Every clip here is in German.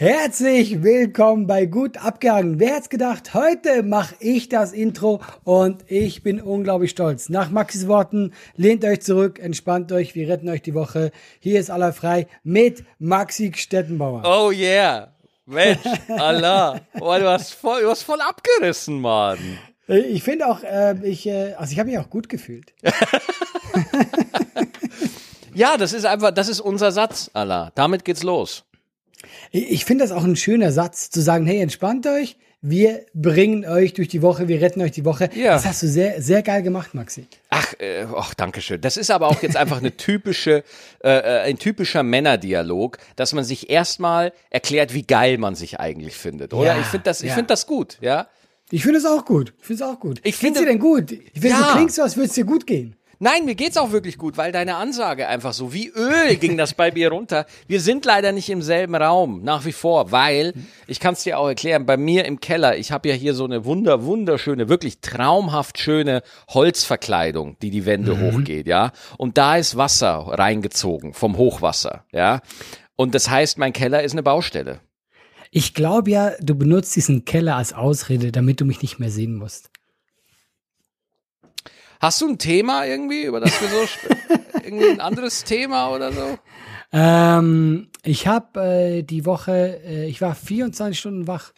Herzlich willkommen bei Gut abgehangen. Wer hätte gedacht, heute mache ich das Intro und ich bin unglaublich stolz. Nach Maxis Worten, lehnt euch zurück, entspannt euch, wir retten euch die Woche. Hier ist aller frei mit Maxi Stettenbauer. Oh yeah. Mensch, Allah. Oh, du, hast voll, du hast voll abgerissen, Mann. Äh, Ich finde auch, äh, ich, äh, also ich habe mich auch gut gefühlt. Ja, das ist einfach, das ist unser Satz, Allah. Damit geht's los. Ich finde das auch ein schöner Satz, zu sagen, hey, entspannt euch, wir bringen euch durch die Woche, wir retten euch die Woche. Ja. Das hast du sehr, sehr geil gemacht, Maxi. Ach, äh, ach, danke schön. Das ist aber auch jetzt einfach eine typische, äh, äh, ein typischer Männerdialog, dass man sich erstmal erklärt, wie geil man sich eigentlich findet, oder? Ja, ich finde das, ich ja. finde das gut, ja. Ich finde es auch gut. Ich finde es auch gut. Ich finde- dir denn gut? Ich finde, Ja. du klingst so, als würde es dir gut gehen. Nein, mir geht's auch wirklich gut, weil deine Ansage einfach so wie Öl ging das bei mir runter. Wir sind leider nicht im selben Raum nach wie vor, weil ich kann es dir auch erklären. Bei mir im Keller, ich habe ja hier so eine wunder wunderschöne, wirklich traumhaft schöne Holzverkleidung, die die Wände hochgeht, ja. Und da ist Wasser reingezogen vom Hochwasser, ja. Und das heißt, mein Keller ist eine Baustelle. Ich glaube ja, du benutzt diesen Keller als Ausrede, damit du mich nicht mehr sehen musst. Hast du ein Thema irgendwie, über das wir so irgendwie ein anderes Thema oder so? Ähm, ich habe äh, die Woche, äh, ich war 24 Stunden wach.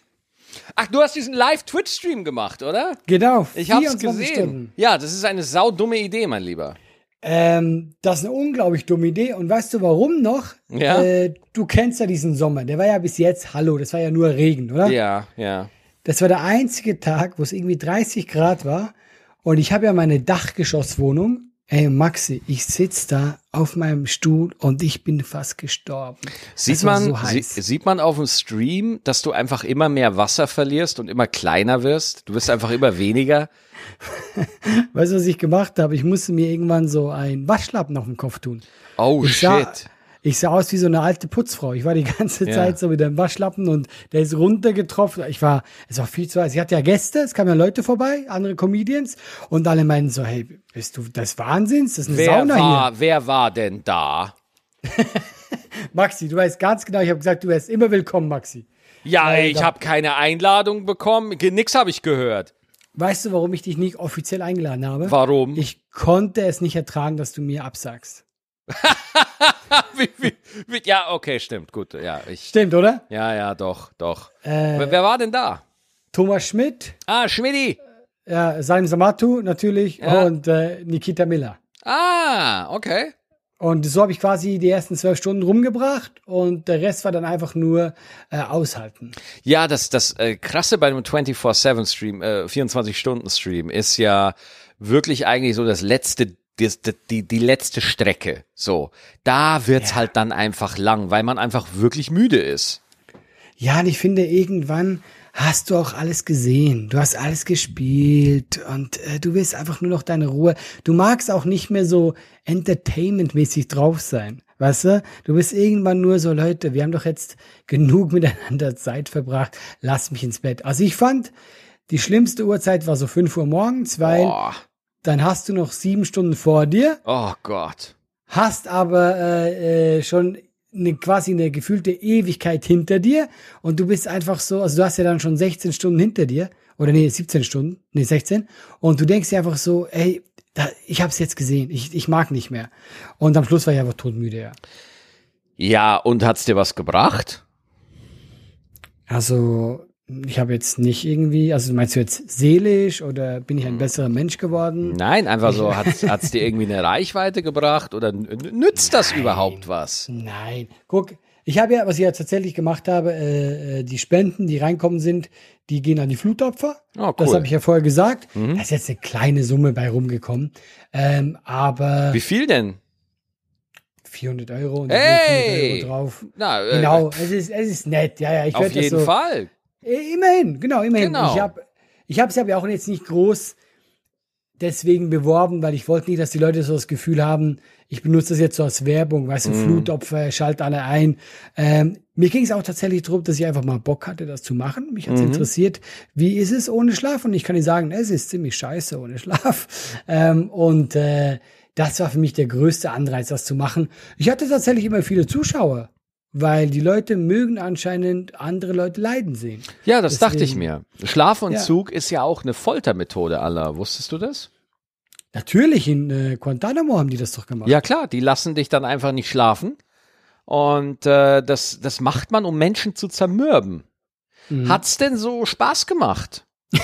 Ach, du hast diesen Live-Twitch-Stream gemacht, oder? Genau. Ich hab's 24 gesehen. Stunden. Ja, das ist eine saudumme Idee, mein Lieber. Ähm, das ist eine unglaublich dumme Idee. Und weißt du warum noch? Ja. Äh, du kennst ja diesen Sommer. Der war ja bis jetzt, hallo, das war ja nur Regen, oder? Ja, ja. Das war der einzige Tag, wo es irgendwie 30 Grad war. Und ich habe ja meine Dachgeschosswohnung. Ey, Maxi, ich sitz da auf meinem Stuhl und ich bin fast gestorben. Sieht man, so sie, sieht man auf dem Stream, dass du einfach immer mehr Wasser verlierst und immer kleiner wirst? Du wirst einfach immer weniger? Weißt du, was ich gemacht habe? Ich musste mir irgendwann so einen Waschlappen auf den Kopf tun. Oh, Ich sah, shit. Ich sah aus wie so eine alte Putzfrau. Ich war die ganze Ja. Zeit so mit dem Waschlappen und der ist runtergetroffen. Ich war, es war viel zu heiß. Ich hatte ja Gäste, es kamen ja Leute vorbei, andere Comedians und alle meinten so, hey, bist du des Wahnsinns? Das ist eine Wer Sauna hier. war, wer war denn da? Maxi, du weißt ganz genau, ich habe gesagt, du wärst immer willkommen, Maxi. Ja, Äh, ich habe keine Einladung bekommen. Nix habe ich gehört. Weißt du, warum ich dich nicht offiziell eingeladen habe? Warum? Ich konnte es nicht ertragen, dass du mir absagst. wie, wie, wie, ja, okay, stimmt. Gut, ja, ich. Stimmt, oder? Ja, ja, doch, doch. Äh, wer, wer war denn da? Thomas Schmidt, Ah, Schmidti. ja, Salim Samatu natürlich Ja. und äh, Nikita Miller. Ah, okay. Und so habe ich quasi die ersten zwölf Stunden rumgebracht und der Rest war dann einfach nur äh, aushalten. Ja, das, das äh, Krasse bei einem 24-7-Stream, äh, 24-Stunden-Stream ist ja wirklich eigentlich so das letzte, die, die, die letzte Strecke. So, da wird's halt dann einfach lang, weil man einfach wirklich müde ist. Ja, und ich finde, irgendwann hast du auch alles gesehen. Du hast alles gespielt und äh, du willst einfach nur noch deine Ruhe. Du magst auch nicht mehr so entertainmentmäßig drauf sein. Weißt du? Du bist irgendwann nur so, Leute, wir haben doch jetzt genug miteinander Zeit verbracht. Lass mich ins Bett. Also ich fand, die schlimmste Uhrzeit war so 5 Uhr morgens, weil Oh, dann hast du noch sieben Stunden vor dir. oh Gott. hast aber äh, äh, schon eine, quasi eine gefühlte Ewigkeit hinter dir und du bist einfach so, also du hast ja dann schon 16 Stunden hinter dir oder nee, 17 Stunden, nee, 16 und du denkst dir einfach so, ey, da, ich habe es jetzt gesehen, ich, ich mag nicht mehr. Und am Schluss war ich einfach todmüde, ja. Ja, und hat's dir was gebracht? Also ich habe jetzt nicht irgendwie, also meinst du jetzt seelisch oder bin ich ein besserer Mensch geworden? Nein, einfach so, hat's, hat's dir irgendwie eine Reichweite gebracht oder nützt das überhaupt was? Nein. Guck, ich habe ja, was ich ja tatsächlich gemacht habe, äh, äh, die Spenden, die reinkommen sind, die gehen an die Flutopfer. Oh, Das cool. habe ich ja vorher gesagt. Da ist jetzt eine kleine Summe bei rumgekommen. Ähm, aber Wie viel denn? 400 Euro und Hey! sind 500 Euro drauf. Na, äh, Genau, es ist, es ist nett. Ja, ja, ich auf das jeden so, Fall. Äh, Immerhin, genau, immerhin. Genau. Ich habe ich habe es aber auch jetzt nicht groß deswegen beworben, weil ich wollte nicht, dass die Leute so das Gefühl haben, ich benutze das jetzt so als Werbung, weißt du, Flutopfer, schalt alle ein. Ähm, mir ging es auch tatsächlich darum, dass ich einfach mal Bock hatte, das zu machen. Mich hat es interessiert, wie ist es ohne Schlaf? Und ich kann dir sagen, es ist ziemlich scheiße ohne Schlaf. Ähm, und äh, das war für mich der größte Anreiz, das zu machen. Ich hatte tatsächlich immer viele Zuschauer. Weil die Leute mögen anscheinend andere Leute leiden sehen. Ja, das dachte ich Deswegen- mir. Schlafanzug Ja. ist ja auch eine Foltermethode aller. Wusstest du das? Natürlich, in äh, Guantanamo haben die das doch gemacht. Ja klar, die lassen dich dann einfach nicht schlafen. Und äh, das, das macht man, um Menschen zu zermürben. Mhm. Hat's denn so Spaß gemacht?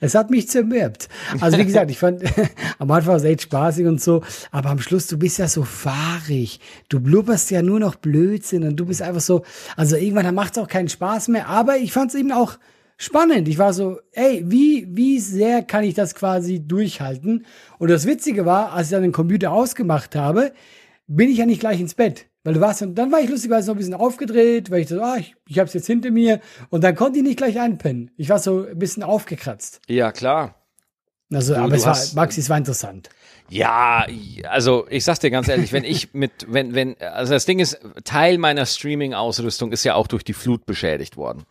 Es hat mich zermürbt. Also wie gesagt, ich fand am Anfang es echt spaßig und so, aber am Schluss, du bist ja so fahrig. Du blubberst ja nur noch Blödsinn und du bist einfach so, also irgendwann macht es auch keinen Spaß mehr, aber ich fand es eben auch spannend. Ich war so, ey, wie, wie sehr kann ich das quasi durchhalten? Und das Witzige war, als ich dann den Computer ausgemacht habe, bin ich ja nicht gleich ins Bett. Weil du warst, und dann war ich lustigerweise noch ein bisschen aufgedreht, weil ich so, ah, ich, ich hab's jetzt hinter mir. Und dann konnte ich nicht gleich einpennen. Ich war so ein bisschen aufgekratzt. Ja, klar. Also, Du- aber du es war, Maxi, es war interessant. Ja, also ich sag's dir ganz ehrlich, wenn ich mit, wenn, wenn, also das Ding ist, Teil meiner Streaming-Ausrüstung ist ja auch durch die Flut beschädigt worden.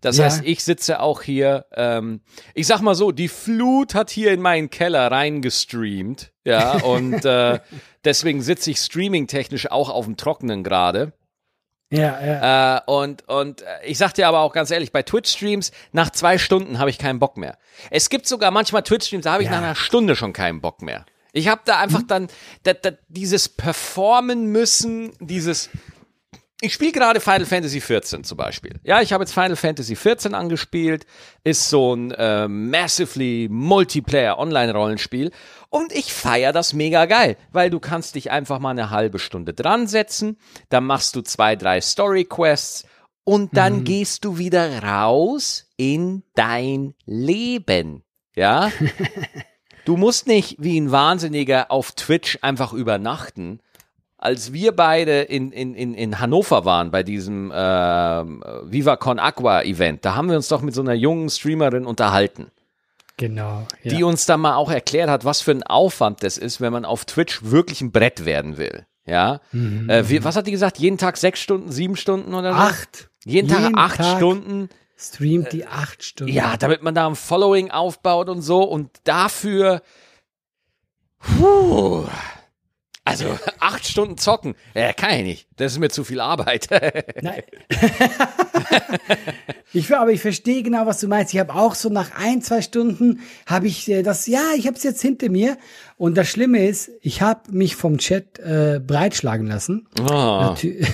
Das Ja. heißt, ich sitze auch hier, ähm, ich sag mal so, die Flut hat hier in meinen Keller reingestreamt, ja, und äh, deswegen sitze ich streaming-technisch auch auf dem Trockenen gerade. Ja, ja. Äh, und, und äh, ich sag dir aber auch ganz ehrlich, bei Twitch-Streams, nach zwei Stunden habe ich keinen Bock mehr. Es gibt sogar manchmal Twitch-Streams, da habe ich Ja. nach einer Stunde schon keinen Bock mehr. Ich habe da einfach dann da, da, dieses Performen müssen, dieses. Ich spiele gerade Final Fantasy 14 zum Beispiel. Ja, ich habe jetzt Final Fantasy 14 angespielt, ist so ein äh, massively Multiplayer Online-Rollenspiel und ich feier das mega geil, weil du kannst dich einfach mal eine halbe Stunde dran setzen, dann machst du zwei, drei Story-Quests und dann gehst du wieder raus in dein Leben. Ja? Du musst nicht wie ein Wahnsinniger auf Twitch einfach übernachten. Als wir beide in, in, in, in Hannover waren bei diesem ähm, Viva Con Aqua Event, da haben wir uns doch mit so einer jungen Streamerin unterhalten, genau. Ja. die uns dann mal auch erklärt hat, was für ein Aufwand das ist, wenn man auf Twitch wirklich ein Brett werden will. Ja, Mhm. äh, wie, was hat die gesagt? Jeden Tag sechs Stunden, sieben Stunden oder so? acht. Jeden Tag acht Stunden. Streamt die acht Stunden. Ja, damit man da ein Following aufbaut und so und dafür, puh, also acht Stunden zocken, äh, kann ich nicht. Das ist mir zu viel Arbeit. Nein. ich, aber ich verstehe genau, was du meinst. Ich habe auch so nach ein, zwei Stunden habe ich äh, das, ja, ich habe es jetzt hinter mir. Und das Schlimme ist, ich habe mich vom Chat äh, breitschlagen lassen. Natü-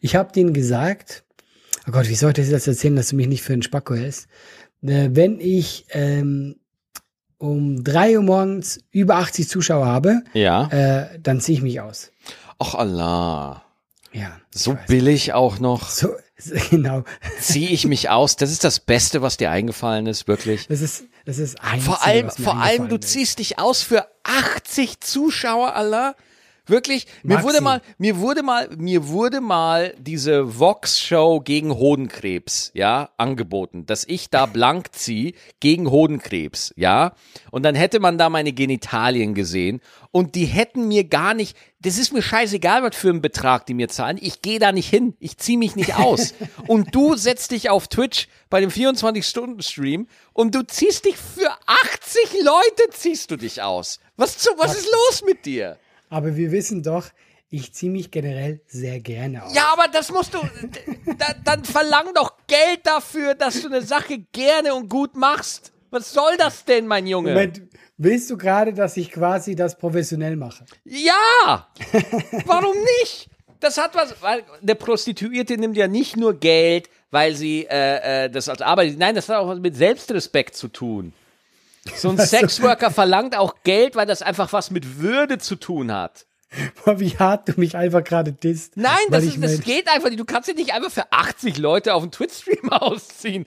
Ich habe denen gesagt, oh Gott, wie soll ich das jetzt erzählen, dass du mich nicht für einen Spacko hältst? Äh, wenn ich ähm, um drei Uhr morgens über 80 Zuschauer habe, ja. äh, dann ziehe ich mich aus. Och Allah. Ja. So billig auch noch. So, genau. Ziehe ich mich aus. Das ist das Beste, was dir eingefallen ist, wirklich. Das ist, das ist Einzige, Vor allem, vor allem, du ist. ziehst dich aus für 80 Zuschauer, Allah. Wirklich, mir Maxi. wurde mal, mir wurde mal, mir wurde mal diese Vox-Show gegen Hodenkrebs, ja, angeboten, dass ich da blank ziehe gegen Hodenkrebs, ja. Und dann hätte man da meine Genitalien gesehen und die hätten mir gar nicht, das ist mir scheißegal, was für einen Betrag die mir zahlen. Ich gehe da nicht hin, ich ziehe mich nicht aus. und du setzt dich auf Twitch bei dem 24-Stunden-Stream und du ziehst dich für 80 Leute ziehst du dich aus. Was, zu, was ist los mit dir? Aber wir wissen doch, ich ziehe mich generell sehr gerne aus. Ja, aber das musst du. Da, dann verlang doch Geld dafür, dass du eine Sache gerne und gut machst. Was soll das denn, mein Junge? Moment, willst du gerade, dass ich quasi das professionell mache? Ja! Warum nicht? Das hat was, weil eine Prostituierte nimmt ja nicht nur Geld, weil sie äh, äh, das als Arbeit. Nein, das hat auch was mit Selbstrespekt zu tun. So ein Sexworker verlangt auch Geld, weil das einfach was mit Würde zu tun hat. Boah, wie hart du mich einfach gerade disst. Nein, das, ist, das geht einfach nicht. Du kannst dich nicht einfach für 80 Leute auf einen Twitch-Stream ausziehen.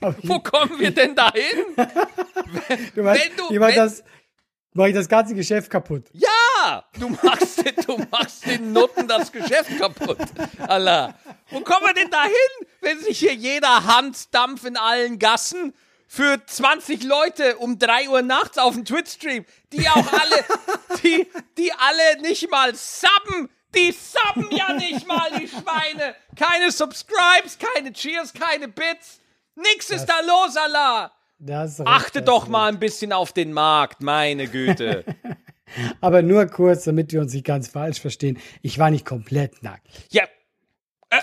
Aber wo kommen wir denn da hin? du meinst, wenn du- ich mein, wenn- das, mach ich das ganze Geschäft kaputt. Ja, du machst, den, du machst den Nutten das Geschäft kaputt. Allah. Wo kommen wir denn da hin, wenn sich hier jeder Handdampf in allen Gassen für 20 Leute um 3 Uhr nachts auf dem Twitch-Stream, die auch alle, die, die alle nicht mal subben, die subben ja nicht mal, die Schweine. Keine Subscribes, keine Cheers, keine Bits. Nix ist da los, Allah. Das recht, Achte das doch ist mal ein bisschen auf den Markt, meine Güte. Aber nur kurz, damit wir uns nicht ganz falsch verstehen. Ich war nicht komplett nackt. Ja. Äh,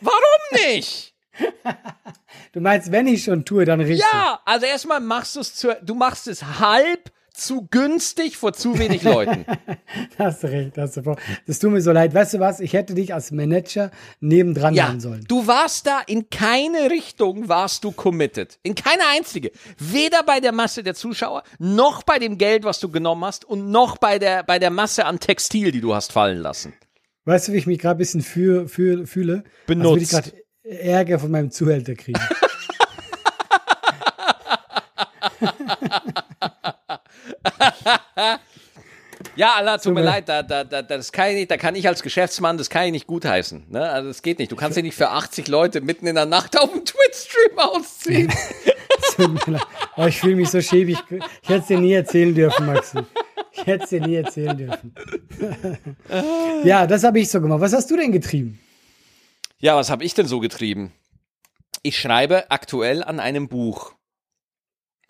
warum nicht? Du meinst, wenn ich schon tue, dann richtig. Ja, also erstmal machst du es zu, du machst es halb zu günstig vor zu wenig Leuten. hast du recht, hast du vor. Das tut mir so leid. Weißt du was? Ich hätte dich als Manager nebendran Ja, haben sollen. du warst da in keine Richtung warst du committed. In keine einzige. Weder bei der Masse der Zuschauer, noch bei dem Geld, was du genommen hast und noch bei der, bei der Masse an Textil, die du hast fallen lassen. Weißt du, wie ich mich gerade ein bisschen fühl, fühl, fühle? Benutzt. Als würde ich gerade Ärger von meinem Zuhälter kriegen. Ja, Allah, tut mir leid, da, da, da, das kann ich nicht, da kann ich als Geschäftsmann, das kann ich nicht gutheißen. Ne? Also das geht nicht. Du kannst ja nicht für 80 Leute mitten in der Nacht auf dem Twitch-Stream ausziehen. Oh, ich fühle mich so schäbig. Ich hätte es dir nie erzählen dürfen, Maxi. Ich hätte es dir nie erzählen dürfen. ja, das habe ich so gemacht. Was hast du denn getrieben? Ja, was habe ich denn so getrieben? Ich schreibe aktuell an einem Buch.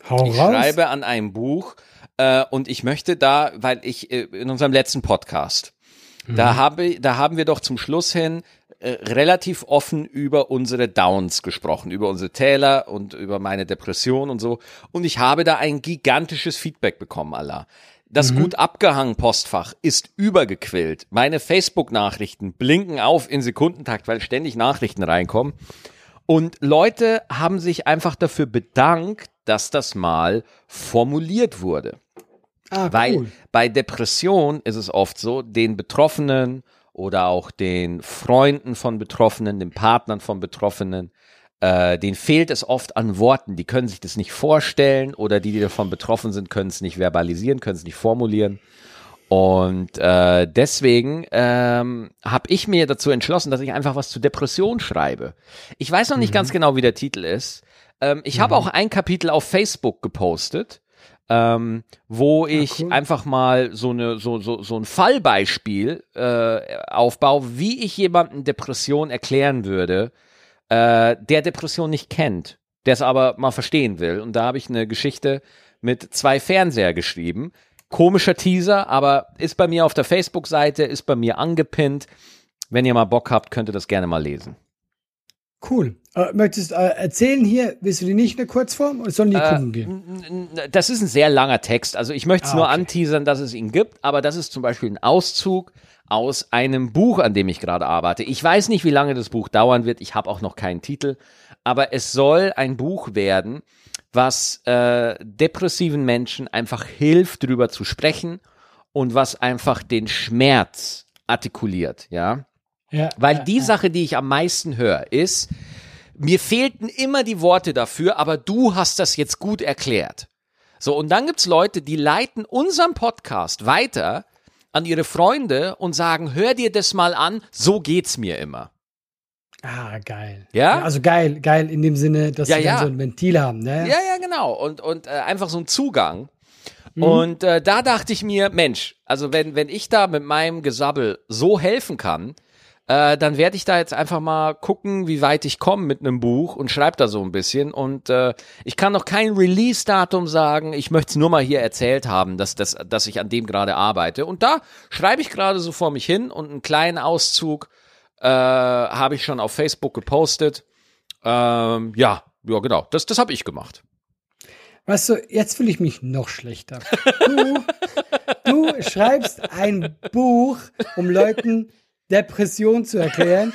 Hau Ich raus. schreibe an einem Buch äh, und ich möchte da, weil ich äh, in unserem letzten Podcast, da habe, da haben wir doch zum Schluss hin äh, relativ offen über unsere Downs gesprochen, über unsere Täler und über meine Depression und so. Und ich habe da ein gigantisches Feedback bekommen, Allah. Das gut abgehangen Postfach ist übergequillt. Meine Facebook-Nachrichten blinken auf in Sekundentakt, weil ständig Nachrichten reinkommen. Und Leute haben sich einfach dafür bedankt, dass das mal formuliert wurde. Ah, Weil cool. bei Depression ist es oft so, den Betroffenen oder auch den Freunden von Betroffenen, den Partnern von Betroffenen, äh, denen fehlt es oft an Worten. Die können sich das nicht vorstellen oder die, die davon betroffen sind, können es nicht verbalisieren, können es nicht formulieren. Und äh, deswegen ähm, habe ich mir dazu entschlossen, dass ich einfach was zu Depression schreibe. Ich weiß noch nicht ganz genau, wie der Titel ist. Ähm, ich habe auch ein Kapitel auf Facebook gepostet, ähm, wo ich cool. einfach mal so eine so so so ein Fallbeispiel äh, aufbaue, wie ich jemandem Depression erklären würde, äh, der Depression nicht kennt, der es aber mal verstehen will. Und da habe ich eine Geschichte mit zwei Fernseher geschrieben. Komischer Teaser, aber ist bei mir auf der Facebook-Seite, ist bei mir angepinnt. Wenn ihr mal Bock habt, könnt ihr das gerne mal lesen. Cool. Äh, möchtest du äh, erzählen hier? Willst du die nicht eine Kurzform oder sollen die Äh, gucken gehen? Das ist ein sehr langer Text. Also ich möchte es Ah, nur okay. anteasern, dass es ihn gibt, aber das ist zum Beispiel ein Auszug aus einem Buch, an dem ich gerade arbeite. Ich weiß nicht, wie lange das Buch dauern wird. Ich habe auch noch keinen Titel, aber es soll ein Buch werden, was äh, depressiven Menschen einfach hilft, drüber zu sprechen und was einfach den Schmerz artikuliert, ja. Ja, Weil ja, die Sache, die ich am meisten höre, ist, mir fehlten immer die Worte dafür, aber du hast das jetzt gut erklärt. So, und dann gibt's Leute, die leiten unseren Podcast weiter an ihre Freunde und sagen, hör dir das mal an, so geht's mir immer. Ah, geil. Ja? Also geil, geil in dem Sinne, dass Ja, sie dann ja. so ein Ventil haben, ne? Ja, ja, genau. Und, und äh, einfach so ein Zugang. Und äh, da dachte ich mir, Mensch, also wenn, wenn ich da mit meinem Gesabbel so helfen kann, äh, dann werde ich da jetzt einfach mal gucken, wie weit ich komme mit einem Buch und schreibe da so ein bisschen. Und äh, ich kann noch kein Release-Datum sagen. Ich möchte es nur mal hier erzählt haben, dass, dass, dass ich an dem gerade arbeite. Und da schreibe ich gerade so vor mich hin und einen kleinen Auszug äh, habe ich schon auf Facebook gepostet. Ähm, ja, ja, genau. Das, das habe ich gemacht. Weißt du, jetzt fühle ich mich noch schlechter. Du, du schreibst ein Buch, um Leuten Depression zu erklären.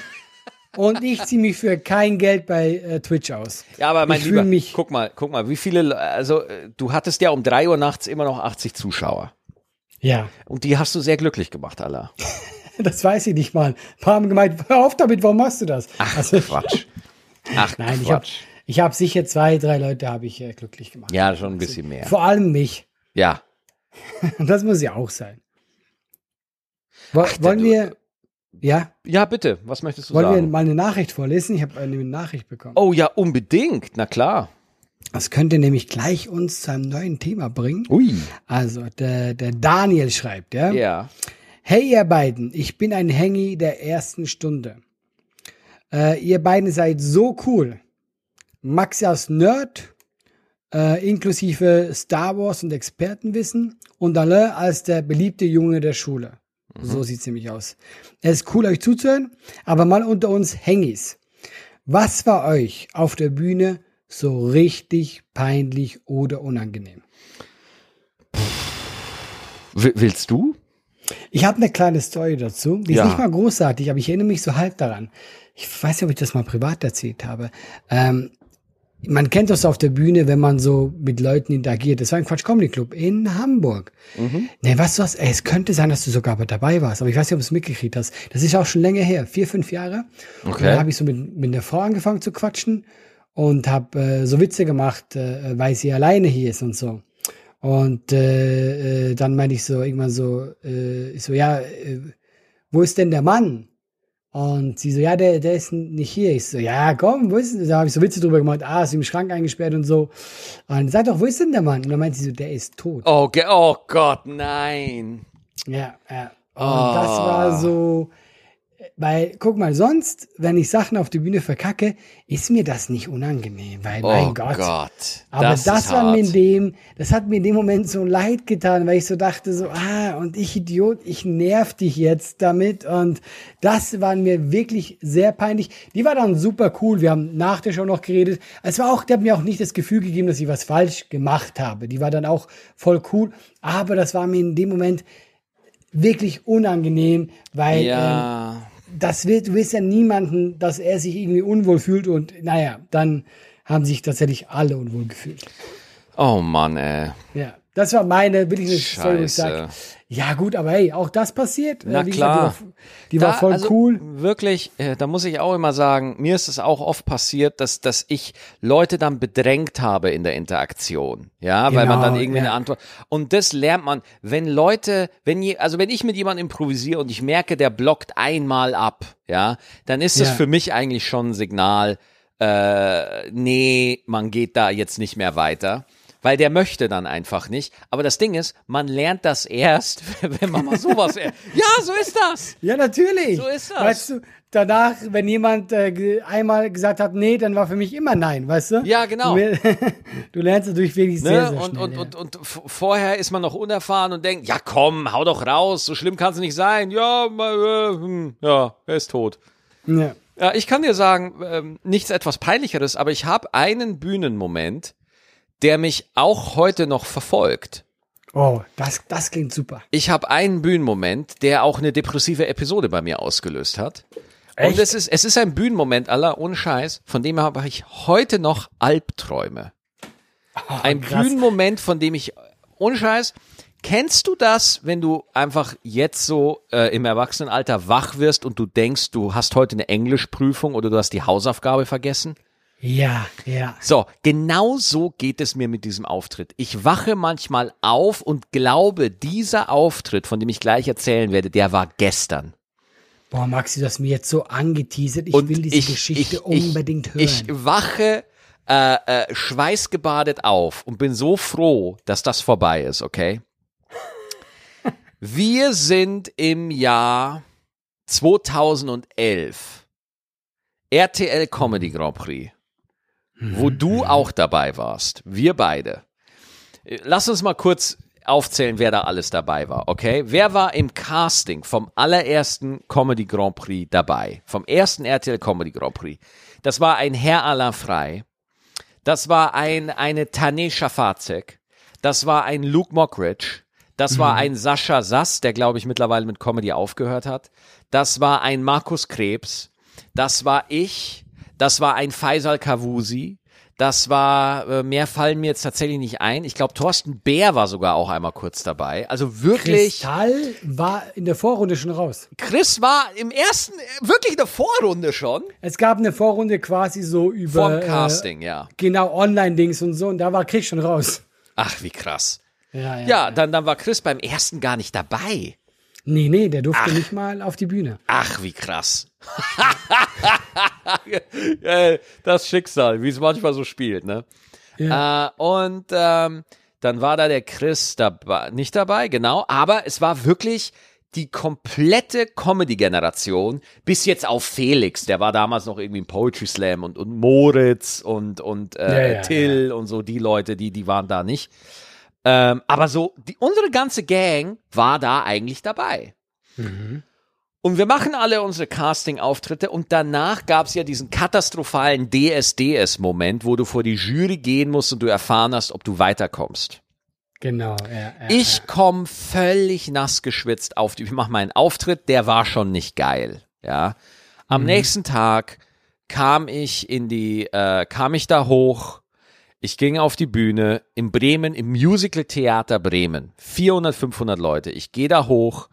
Und ich ziehe mich für kein Geld bei äh, Twitch aus. Ja, aber mein ich Lieber, mich. guck mal, guck mal, wie viele, Le- also äh, du hattest ja um drei Uhr nachts immer noch 80 Zuschauer. Ja, Und die hast du sehr glücklich gemacht, Allah. das weiß ich nicht mal. Ein paar haben gemeint, hör auf damit, warum machst du das? Ach, Also, Quatsch. Ach, nein, ich habe Quatsch. ich hab sicher zwei, drei Leute habe ich äh, glücklich gemacht. ja, schon ein bisschen mehr. Vor allem mich. Ja. Und das muss ja auch sein. Wo, Ach, wollen wir, ja, Ja, bitte, was möchtest du wollen wir sagen? mal eine Nachricht vorlesen? Ich habe eine Nachricht bekommen. Oh ja, unbedingt, na klar. Das könnte nämlich gleich uns zu einem neuen Thema bringen. Ui. Also, der, der Daniel schreibt, ja. Ja. Hey, ihr beiden, ich bin ein Hengi der ersten Stunde. Äh, ihr beiden seid so cool. Maxi als Nerd, äh, inklusive Star Wars und Expertenwissen und Alain als der beliebte Junge der Schule. So sieht's nämlich aus. Es ist cool, euch zuzuhören, aber mal unter uns Hengis. Was war euch auf der Bühne so richtig peinlich oder unangenehm? Willst du? Ich habe eine kleine Story dazu. Die Ja. ist nicht mal großartig, aber ich erinnere mich so halb daran. Ich weiß nicht, ob ich das mal privat erzählt habe. Ähm, man kennt das auf der Bühne, wenn man so mit Leuten interagiert. Das war ein Quatsch Comedy Club in Hamburg. Nee, weißt du was? Ey, es könnte sein, dass du sogar dabei warst, aber ich weiß nicht, ob du es mitgekriegt hast. Das ist auch schon länger her, vier, fünf Jahre. Und Okay. dann habe ich so mit, mit einer Frau angefangen zu quatschen und habe äh, so Witze gemacht, äh, weil sie alleine hier ist und so. Und äh, äh, dann meinte ich so irgendwann so, äh, ich so, ja, äh, wo ist denn der Mann? Und sie so, ja, der, der ist nicht hier. Ich so, ja, komm, wo ist denn? Da habe ich so Witze drüber gemacht, ah, ist im Schrank eingesperrt und so. Und sag doch, wo ist denn der Mann? Und dann meinte sie so, der ist tot. Oh, oh Gott, nein. Ja, ja. Und das war so, weil, guck mal, sonst, wenn ich Sachen auf der Bühne verkacke, ist mir das nicht unangenehm, weil, Oh mein Gott. Gott. Aber das, ist war mir in hart. dem, das hat mir in dem Moment so leid getan, weil ich so dachte so, ah, und ich Idiot, ich nerv dich jetzt damit und das war mir wirklich sehr peinlich. Die war dann super cool, wir haben nach der Show noch geredet. Es war auch, der hat mir auch nicht das Gefühl gegeben, dass ich was falsch gemacht habe. Die war dann auch voll cool, aber das war mir in dem Moment wirklich unangenehm, weil ähm, Ja. Das wird, du willst ja niemanden, dass er sich irgendwie unwohl fühlt und naja, dann haben sich tatsächlich alle unwohl gefühlt. Oh Mann, ey. Ja, das war meine, will ich eine Story, wo ich Scheiße. sag, ja gut, aber hey, auch das passiert. Na wie klar. Gesagt, die war, die war Da, voll also, cool. Wirklich, äh, da muss ich auch immer sagen, mir ist es auch oft passiert, dass, dass ich Leute dann bedrängt habe in der Interaktion. Ja, weil man Genau, dann irgendwie ja. eine Antwort. Und das lernt man, wenn Leute, wenn je, also wenn ich mit jemandem improvisiere und ich merke, der blockt einmal ab, ja, dann ist das Ja. für mich eigentlich schon ein Signal, äh, nee, man geht da jetzt nicht mehr weiter. Weil der möchte dann einfach nicht. Aber das Ding ist, man lernt das erst, wenn man mal sowas. ja, so ist das. Ja, natürlich. So ist das. Weißt du, danach, wenn jemand äh, einmal gesagt hat, nee, dann war für mich immer nein, weißt du? Ja, genau. Du, du lernst natürlich wirklich sehr, Ne? sehr und, schnell. und, ja. und, und v- vorher ist man noch unerfahren und denkt, ja komm, hau doch raus, so schlimm kann es nicht sein. Ja, mal, äh, hm, ja, er ist tot. ja. Ja, ich kann dir sagen, ähm, nichts etwas Peinlicheres, aber ich habe einen Bühnenmoment, der mich auch heute noch verfolgt. Oh, das, das klingt super. Ich habe einen Bühnenmoment, der auch eine depressive Episode bei mir ausgelöst hat. Und Echt? es ist, es ist ein Bühnenmoment, aller ohne Scheiß, von dem habe ich heute noch Albträume. ein krass. Bühnenmoment, von dem ich, ohne Scheiß, kennst du das, wenn du einfach jetzt so äh, im Erwachsenenalter wach wirst und du denkst, du hast heute eine Englischprüfung oder du hast die Hausaufgabe vergessen? Ja, ja. So, genau so geht es mir mit diesem Auftritt. Ich wache manchmal auf und glaube, dieser Auftritt, von dem ich gleich erzählen werde, der war gestern. Boah, Maxi, du hast mir jetzt so angeteasert. Ich Und will diese ich, Geschichte ich, ich, unbedingt hören. Ich wache äh, äh, schweißgebadet auf und bin so froh, dass das vorbei ist, okay? Wir sind im Jahr 2011. RTL Comedy Grand Prix, wo du auch dabei warst. Wir beide. Äh, Lass uns mal kurz aufzählen, wer da alles dabei war, okay? Wer war im Casting vom allerersten Comedy Grand Prix dabei? Vom ersten RTL Comedy Grand Prix. Das war ein Herr Alain Frey. Das war ein, eine Tanesha Fazek. Das war ein Luke Mockridge. Das war ein Sascha Sass, der glaube ich mittlerweile mit Comedy aufgehört hat. Das war ein Markus Krebs. Das war ich. Das war ein Faisal Kavusi. Das war, äh, mehr fallen mir jetzt tatsächlich nicht ein. Ich glaube, Thorsten Bär war sogar auch einmal kurz dabei. Also wirklich, Kristall war in der Vorrunde schon raus. Chris war im ersten, äh, wirklich in der Vorrunde schon. Es gab eine Vorrunde quasi so über Vom Äh, Casting, ja. genau Online-Dings und so und da war Chris schon raus. Ach, wie krass. Ja, ja. Ja, dann, dann war Chris beim ersten gar nicht dabei. Nee, nee, der durfte nicht mal auf die Bühne. Ach, wie krass. Ja, das Schicksal, wie es manchmal so spielt, ne? Äh, und ähm, dann war da der Chris dabei, nicht dabei, genau, aber es war wirklich die komplette Comedy-Generation, bis jetzt auf Felix, der war damals noch irgendwie im Poetry Slam und, und Moritz und, und äh, Ja, ja, Till und so, die Leute, die, die waren da nicht. Ähm, aber so, die, unsere ganze Gang war da eigentlich dabei. Und wir machen alle unsere Casting-Auftritte und danach gab es ja diesen katastrophalen DSDS-Moment, wo du vor die Jury gehen musst und du erfahren hast, ob du weiterkommst. Genau, ja. ja Ich komme völlig nass geschwitzt auf die, ich mache meinen Auftritt, der war schon nicht geil, ja. Am nächsten Tag kam ich in die, äh, kam ich da hoch, ich ging auf die Bühne in Bremen, im Musical Theater Bremen, 400, 500 Leute, ich gehe da hoch,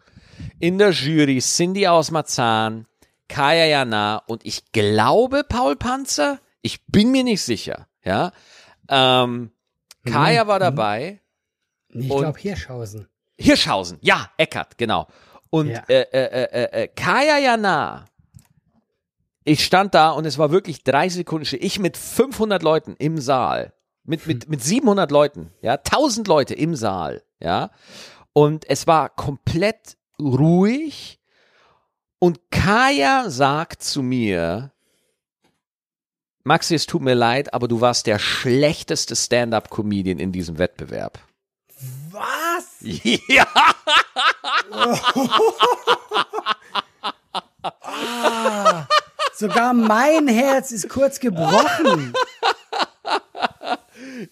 in der Jury Cindy aus Marzahn, Kaya Jana und ich glaube Paul Panzer, ich bin mir nicht sicher, ja. Ähm, Kaya war dabei, Nee, ich glaube Hirschhausen. Hirschhausen, ja, Eckert, genau. Und Ja. äh, äh, äh, äh, Kaya Jana, ich stand da und es war wirklich drei Sekunden still. Ich mit 500 Leuten im Saal, mit, mit, mit 700 Leuten, ja, 1000 Leute im Saal, ja. Und es war komplett ruhig und Kaya sagt zu mir, Maxi, es tut mir leid, aber du warst der schlechteste Stand-up-Comedian in diesem Wettbewerb. Was? Ja. Sogar mein Herz ist kurz gebrochen.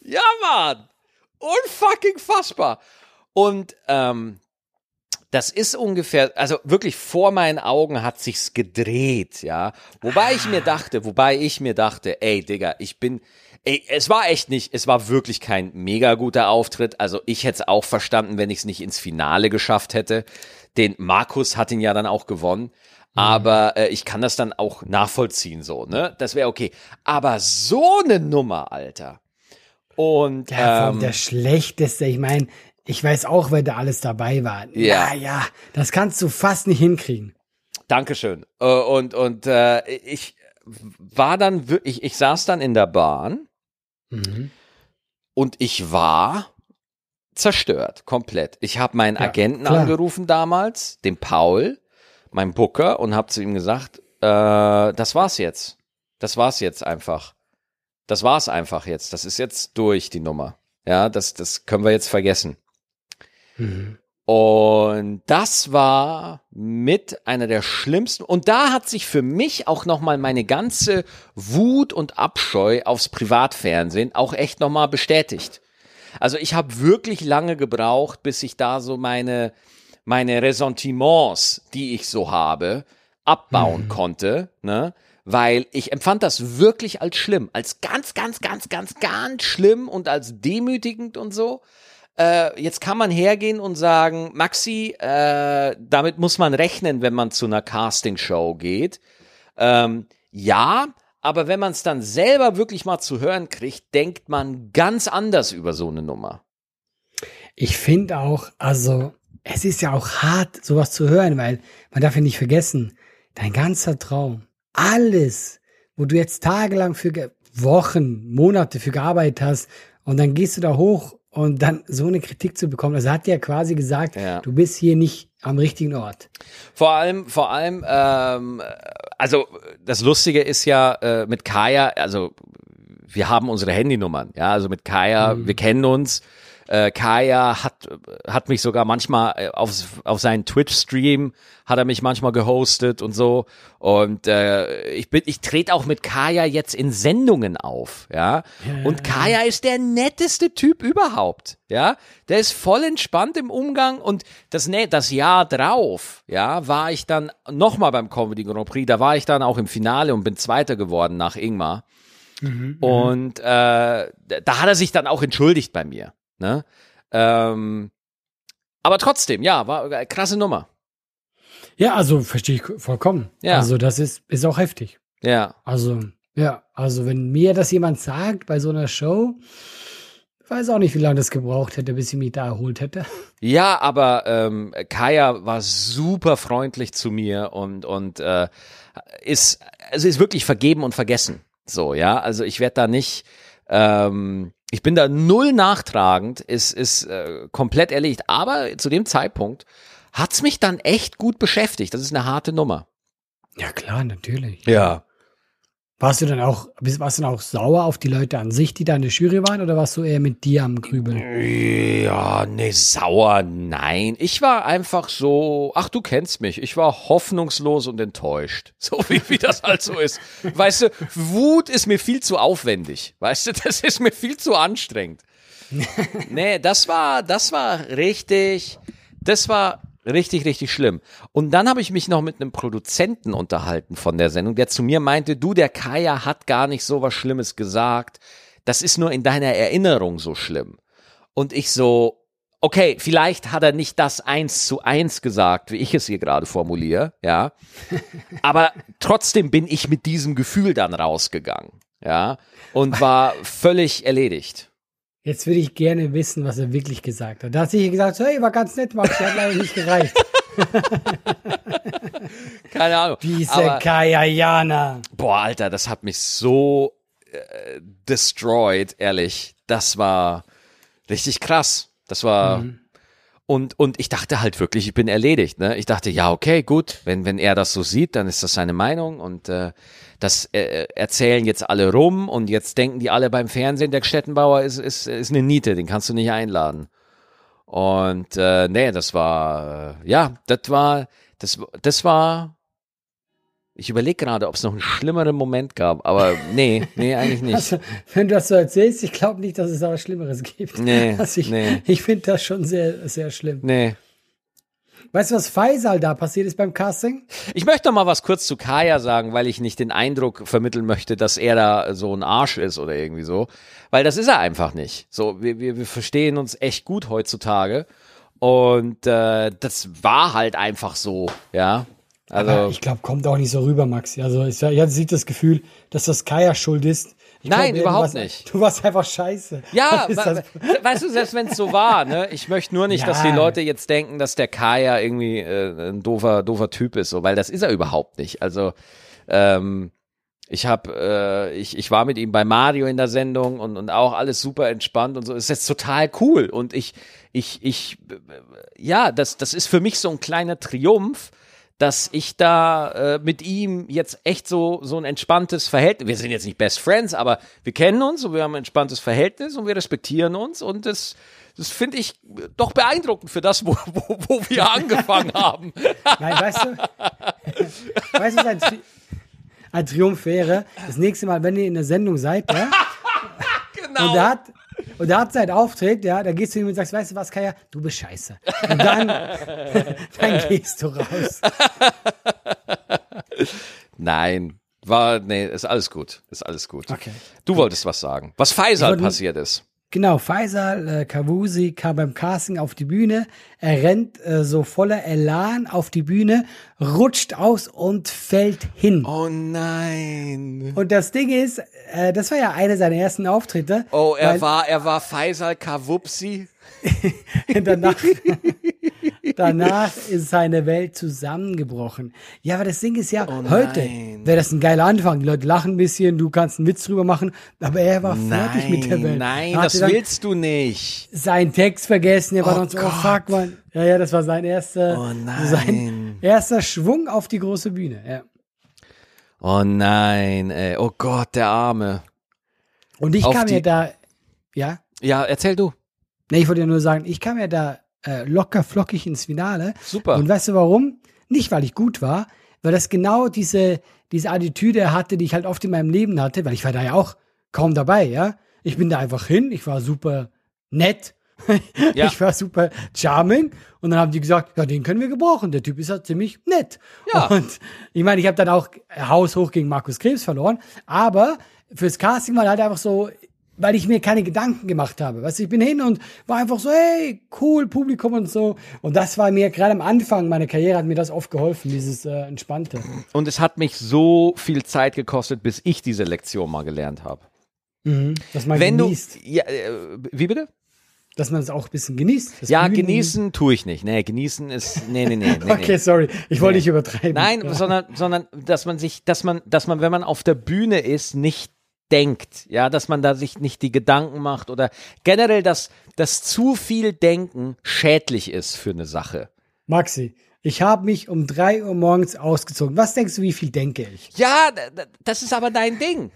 Ja, Mann. Unfucking fassbar. Und ähm, das ist ungefähr, also wirklich vor meinen Augen hat sich's gedreht, ja. Wobei ich mir dachte, wobei ich mir dachte, ey, Digga, ich bin, ey, es war echt nicht, es war wirklich kein mega guter Auftritt. Also ich hätte es auch verstanden, wenn ich es nicht ins Finale geschafft hätte. Den Markus hat ihn ja dann auch gewonnen. Aber äh, ich kann das dann auch nachvollziehen, so, ne? Das wäre okay. Aber so eine Nummer, Alter. Und Ja, ähm, der schlechteste. Ich meine, ich weiß auch, wer da alles dabei war. Ja. Ja, ja, das kannst du fast nicht hinkriegen. Dankeschön. Äh, Und, und äh, ich war dann wirklich, ich saß dann in der Bahn Mhm. und ich war zerstört, komplett. Ich habe meinen Ja, Agenten klar. angerufen damals, den Paul, mein Booker, und habe zu ihm gesagt, äh, das war's jetzt. Das war's jetzt einfach. Das war's einfach jetzt. Das ist jetzt durch, die Nummer. Ja, das, das können wir jetzt vergessen. Mhm. Und das war mit einer der schlimmsten. Und da hat sich für mich auch nochmal meine ganze Wut und Abscheu aufs Privatfernsehen auch echt nochmal bestätigt. Also ich habe wirklich lange gebraucht, bis ich da so meine, meine Ressentiments, die ich so habe, abbauen konnte, ne? Weil ich empfand das wirklich als schlimm, als ganz, ganz, ganz, ganz, ganz schlimm und als demütigend und so äh, jetzt kann man hergehen und sagen, Maxi, äh, damit muss man rechnen, wenn man zu einer Castingshow geht. Ähm, ja, aber wenn man es dann selber wirklich mal zu hören kriegt, denkt man ganz anders über so eine Nummer. Ich finde auch, also, es ist ja auch hart, sowas zu hören, weil man darf ja nicht vergessen, dein ganzer Traum, alles, wo du jetzt tagelang für Wochen, Monate für gearbeitet hast und dann gehst du da hoch und dann so eine Kritik zu bekommen, also hat ja quasi gesagt, Ja. du bist hier nicht am richtigen Ort. Vor allem, vor allem, ähm, also das Lustige ist ja äh, mit Kaya, also wir haben unsere Handynummern, ja, also mit Kaya, wir kennen uns. Äh, Kaya hat, hat mich sogar manchmal äh, auf, auf seinen Twitch-Stream hat er mich manchmal gehostet und so. Und äh, ich bin, ich trete auch mit Kaya jetzt in Sendungen auf, ja. Und Kaya ist der netteste Typ überhaupt, ja. Der ist voll entspannt im Umgang und das, ne, das Jahr drauf, ja, war ich dann nochmal beim Comedy Grand Prix. Da war ich dann auch im Finale und bin Zweiter geworden nach Ingmar. Und äh, da hat er sich dann auch entschuldigt bei mir. Ne? Ähm, aber trotzdem, ja, war eine krasse Nummer. Ja, also verstehe ich vollkommen. Ja. Also das ist, ist auch heftig. Ja. Also, ja, also wenn mir das jemand sagt bei so einer Show, weiß auch nicht, wie lange das gebraucht hätte, bis ich mich da erholt hätte. Ja, aber ähm, Kaya war super freundlich zu mir und und äh, ist also ist wirklich vergeben und vergessen. So, ja, also ich werde da nicht ähm, ich bin da null nachtragend, ist ist äh, komplett erledigt, aber zu dem Zeitpunkt hat's mich dann echt gut beschäftigt. Das ist eine harte Nummer. Ja, klar, natürlich. Ja. Warst du dann auch, warst du dann auch sauer auf die Leute an sich, die da in der Jury waren, oder warst du eher mit dir am Grübeln? Ja, nee, sauer, nein. Ich war einfach so, ach, du kennst mich. Ich war hoffnungslos und enttäuscht. So wie, wie das halt so ist. Weißt du, Wut ist mir viel zu aufwendig. Weißt du, das ist mir viel zu anstrengend. Nee, das war, das war richtig, das war richtig, richtig schlimm. Und dann habe ich mich noch mit einem Produzenten unterhalten von der Sendung, der zu mir meinte, du, der Kaya hat gar nicht so was Schlimmes gesagt. Das ist nur in deiner Erinnerung so schlimm. Und ich so, okay, vielleicht hat er nicht das eins zu eins gesagt, wie ich es hier gerade formuliere, ja. Aber trotzdem bin ich mit diesem Gefühl dann rausgegangen, ja. Und war völlig erledigt. Jetzt würde ich gerne wissen, was er wirklich gesagt hat. Da hat sich gesagt, hey, war ganz nett, Max, hat leider nicht gereicht. Keine Ahnung. Diese Aber, Kaya Jana. boah, Alter, das hat mich so äh, destroyed, ehrlich. Das war richtig krass. Das war. Und, und ich dachte halt wirklich, ich bin erledigt. Ne? Ich dachte, ja, okay, gut, wenn, wenn er das so sieht, dann ist das seine Meinung und äh, das äh, erzählen jetzt alle rum und jetzt denken die alle beim Fernsehen, der Stettenbauer ist, ist, ist eine Niete, den kannst du nicht einladen. Und äh, nee, das war, äh, ja, das war, das, das war, ich überlege gerade, ob es noch einen schlimmeren Moment gab, aber nee, nee, eigentlich nicht. Also, wenn du das so erzählst, ich glaube nicht, dass es da was Schlimmeres gibt. Nee, also ich nee. ich finde das schon sehr, sehr schlimm. Nee. Weißt du, was Faisal da passiert ist beim Casting? Ich möchte noch mal was kurz zu Kaya sagen, weil ich nicht den Eindruck vermitteln möchte, dass er da so ein Arsch ist oder irgendwie so. Weil das ist er einfach nicht. So, wir, wir, wir verstehen uns echt gut heutzutage. Und äh, das war halt einfach so, ja. Aber Also, ich glaube, kommt auch nicht so rüber, Maxi. Also ich, ich hatte das Gefühl, dass das Kaya schuld ist. Ich Nein, eher, überhaupt du warst, nicht. Du warst einfach scheiße. ja, we- weißt du, selbst wenn es so war, ne, ich möchte nur nicht, dass die Ja. Leute jetzt denken, dass der Kaya irgendwie äh, ein doofer, doofer Typ ist, so, weil das ist er überhaupt nicht. Also, ähm, ich habe, äh, ich, ich war mit ihm bei Mario in der Sendung und, und auch alles super entspannt und so. Es ist total cool und ich, ich, ich, äh, ja, das, das ist für mich so ein kleiner Triumph, dass ich da äh, mit ihm jetzt echt so so ein entspanntes Verhältnis. Wir sind jetzt nicht Best Friends, aber wir kennen uns und wir haben ein entspanntes Verhältnis und wir respektieren uns und das das finde ich doch beeindruckend für das, wo, wo, wo wir angefangen haben. Nein, weißt du, weißt du, was ein, Tri ein Triumph wäre, das nächste Mal, wenn ihr in der Sendung seid, ja, Genau. und er hat, und er hat seinen Auftritt, ja, da gehst du ihm und sagst, weißt du was, Kaya, du bist scheiße. Und dann, dann gehst du raus. Nein, war nee, ist alles gut, ist alles gut. Okay. Du wolltest was sagen. Was wollte- passiert ist. Genau, Faisal äh, Kavusi kam beim Casting auf die Bühne. Er rennt äh, so voller Elan auf die Bühne, rutscht aus und fällt hin. Oh nein. Und das Ding ist, äh, das war ja einer seiner ersten Auftritte. Oh, er war er war Faisal Kawupsi. danach, danach ist seine Welt zusammengebrochen. Ja, aber das Ding ist ja, heute nein. wäre das ein geiler Anfang. Die Leute lachen ein bisschen, du kannst einen Witz drüber machen, aber er war fertig mit der Welt. Nein, hatte das willst du nicht. seinen Text vergessen, er war Oh dann so, oh fuck, man. Ja, ja, das war sein erster, Oh nein. sein erster Schwung auf die große Bühne. Ja. Oh nein, ey. Oh Gott, der Arme. Und ich Auf kam ja die- da, ja, Ja, erzähl du. Nee, ich wollte ja nur sagen, ich kam ja da äh, locker flockig ins Finale. Super. Und weißt du warum? Nicht, weil ich gut war, weil das genau diese, diese Attitüde hatte, die ich halt oft in meinem Leben hatte, weil ich war da ja auch kaum dabei, ja. Ich bin da einfach hin, ich war super nett, Ja. ich war super charming und dann haben die gesagt, ja, den können wir gebrauchen, der Typ ist ja ziemlich nett. Ja. Und ich meine, ich habe dann auch haushoch gegen Markus Krebs verloren, aber fürs Casting war halt einfach so, weil ich mir keine Gedanken gemacht habe. Weißt du, ich bin hin und war einfach so, hey, cool, Publikum und so. Und das war mir gerade am Anfang meiner Karriere hat mir das oft geholfen, dieses äh, Entspannte. Und es hat mich so viel Zeit gekostet, bis ich diese Lektion mal gelernt habe. Dass man Wenn genießt. du. Ja, äh, wie bitte? Dass man es auch ein bisschen genießt. Ja, Bühnen- genießen tue ich nicht. Nee, genießen ist. Nee, nee, nee. nee, Okay, nee. sorry. Ich wollte nicht übertreiben. Nein, ja. sondern, sondern, dass man sich, dass man, dass man, wenn man auf der Bühne ist, nicht denkt, ja, dass man da sich nicht die Gedanken macht oder generell, dass, dass zu viel Denken schädlich ist für eine Sache. Maxi, ich habe mich um drei Uhr morgens ausgezogen. Was denkst du, wie viel denke ich? Ja, das ist aber dein Ding.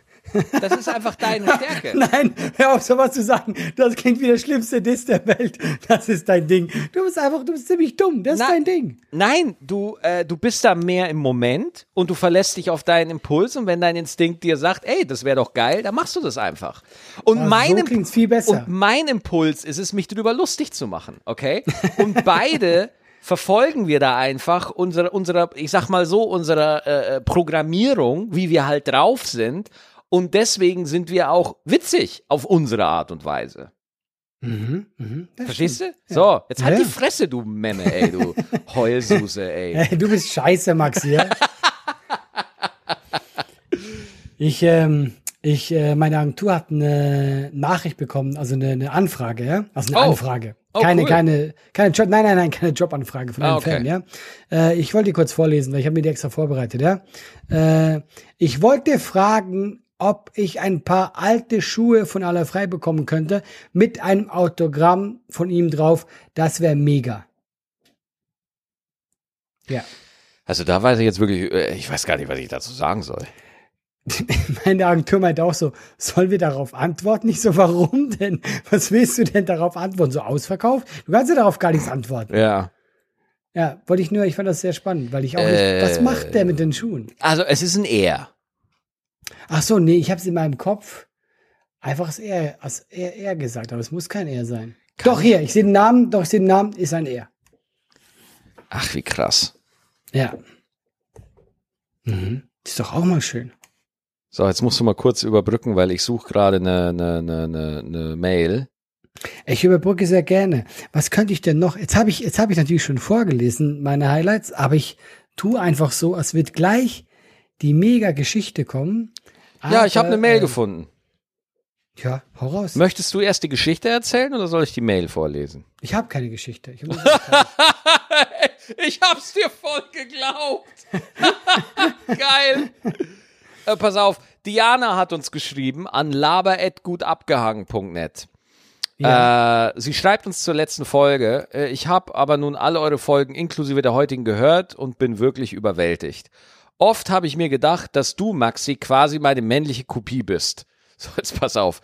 Das ist einfach deine Stärke. Nein, hör auf, sowas zu sagen. Das klingt wie der schlimmste Diss der Welt. Das ist dein Ding. Du bist einfach, du bist ziemlich dumm. Das ist Na- dein Ding. Nein, du, äh, du bist da mehr im Moment und du verlässt dich auf deinen Impuls und wenn dein Instinkt dir sagt, ey, das wäre doch geil, dann machst du das einfach. Und Ah, mein so Imp- viel besser. Und mein Impuls ist es, mich darüber lustig zu machen, okay? Und beide verfolgen wir da einfach unsere, unsere, ich sag mal so, unsere äh, äh, Programmierung, wie wir halt drauf sind. Und deswegen sind wir auch witzig auf unsere Art und Weise. Mhm, mhm, Verstehst stimmt. du? So, jetzt halt Ja. die Fresse, du Memme, ey, du Heulsuse, ey. Du bist scheiße, Maxi. Ja? ich, ähm, ich, äh, meine Agentur hat eine Nachricht bekommen, also eine, eine Anfrage, ja? Also eine Oh. Anfrage. Oh, keine, cool. keine, keine Job, nein, nein, nein, keine Jobanfrage von Ah, einem okay. Fan, ja. Äh, ich wollte die kurz vorlesen, weil ich habe mir die extra vorbereitet, ja. Äh, ich wollte fragen, ob ich ein paar alte Schuhe von Aller frei bekommen könnte mit einem Autogramm von ihm drauf. Das wäre mega. Ja. Also da weiß ich jetzt wirklich, äh, ich weiß gar nicht, was ich dazu sagen soll. Meine Agentur meint auch so, sollen wir darauf antworten? Nicht so, warum denn? Was willst du denn darauf antworten? So ausverkauft? Du kannst ja darauf gar nichts antworten. Ja. Ja, wollte ich nur, ich fand das sehr spannend, weil ich auch nicht, Äh. was macht der mit den Schuhen? Also es ist ein Er. Ach so, nee, ich habe es in meinem Kopf einfach als er, als er, er gesagt, aber es muss kein er sein. doch, hier, ich sehe den Namen, doch, ich sehe den Namen, ist ein er. Ach, wie krass. Ja. Mhm. Ist doch auch mal schön. So, jetzt musst du mal kurz überbrücken, weil ich suche gerade eine, eine, eine, eine, eine Mail. Ich überbrücke sehr gerne. Was könnte ich denn noch? Jetzt habe ich, jetzt habe ich natürlich schon vorgelesen, meine Highlights, aber ich tue einfach so, als wird gleich die mega Geschichte kommen. Ja, ich habe eine Mail äh, gefunden. Ja, hau raus. Möchtest du erst die Geschichte erzählen oder soll ich die Mail vorlesen? Ich habe keine Geschichte. Ich ich hab's dir voll geglaubt. Geil. Äh, pass auf, Diana hat uns geschrieben an laber.gutabgehangen.net. Äh, sie schreibt uns zur letzten Folge. Äh, ich habe aber nun alle eure Folgen inklusive der heutigen gehört und bin wirklich überwältigt. Oft habe ich mir gedacht, dass du, Maxi, quasi meine männliche Kopie bist. So, jetzt pass auf.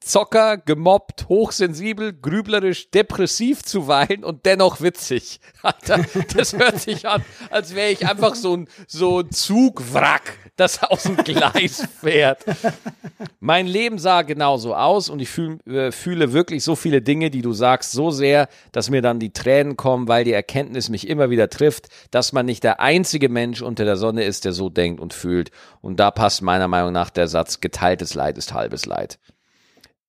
Zocker, gemobbt, hochsensibel, grüblerisch, depressiv zuweilen und dennoch witzig. Alter, das hört sich an, als wäre ich einfach so ein, so ein Zugwrack, das aus dem Gleis fährt. Mein Leben sah genauso aus und ich fühl, äh, fühle wirklich so viele Dinge, die du sagst, so sehr, dass mir dann die Tränen kommen, weil die Erkenntnis mich immer wieder trifft, dass man nicht der einzige Mensch unter der Sonne ist, der so denkt und fühlt. Und da passt meiner Meinung nach der Satz, geteiltes Leid ist halbes Leid.